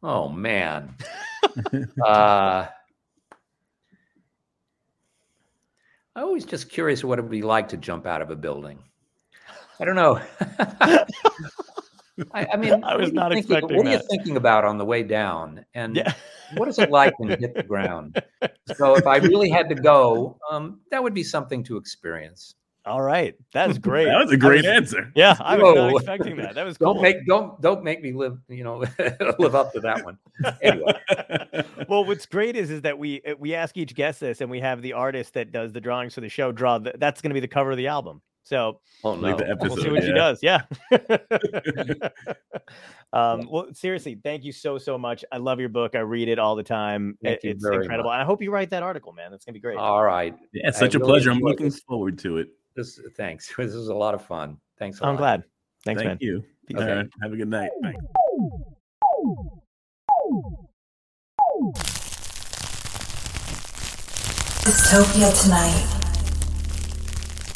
oh man uh i always just curious what it would be like to jump out of a building i don't know I, I mean I what was are you not thinking- expecting what are you thinking about on the way down and Yeah. what is it like when you hit the ground? So if I really had to go, um, that would be something to experience. All right, that is great. That was a great answer. Yeah, I was not expecting that. That was cool. Don't make don't don't make me live. You know, live up to that one. Anyway, well, what's great is is that we uh, we ask each guest this, and we have the artist that does the drawings for the show draw. The, that's going to be the cover of the album. So oh Like no. the we'll see Episode, what she yeah. does. Yeah. um, well, seriously, thank you so so much. I love your book. I read it all the time. Thank It- you it's very incredible. And I hope you write that article, man. That's gonna be great. All right. yeah, it's such a really pleasure. I'm looking this. forward to it. This thanks. This is a lot of fun. Thanks a lot. I'm glad. Thanks, man. Thank man. you. Peace. Okay. right. Have a good night. Bye. Dystopia tonight.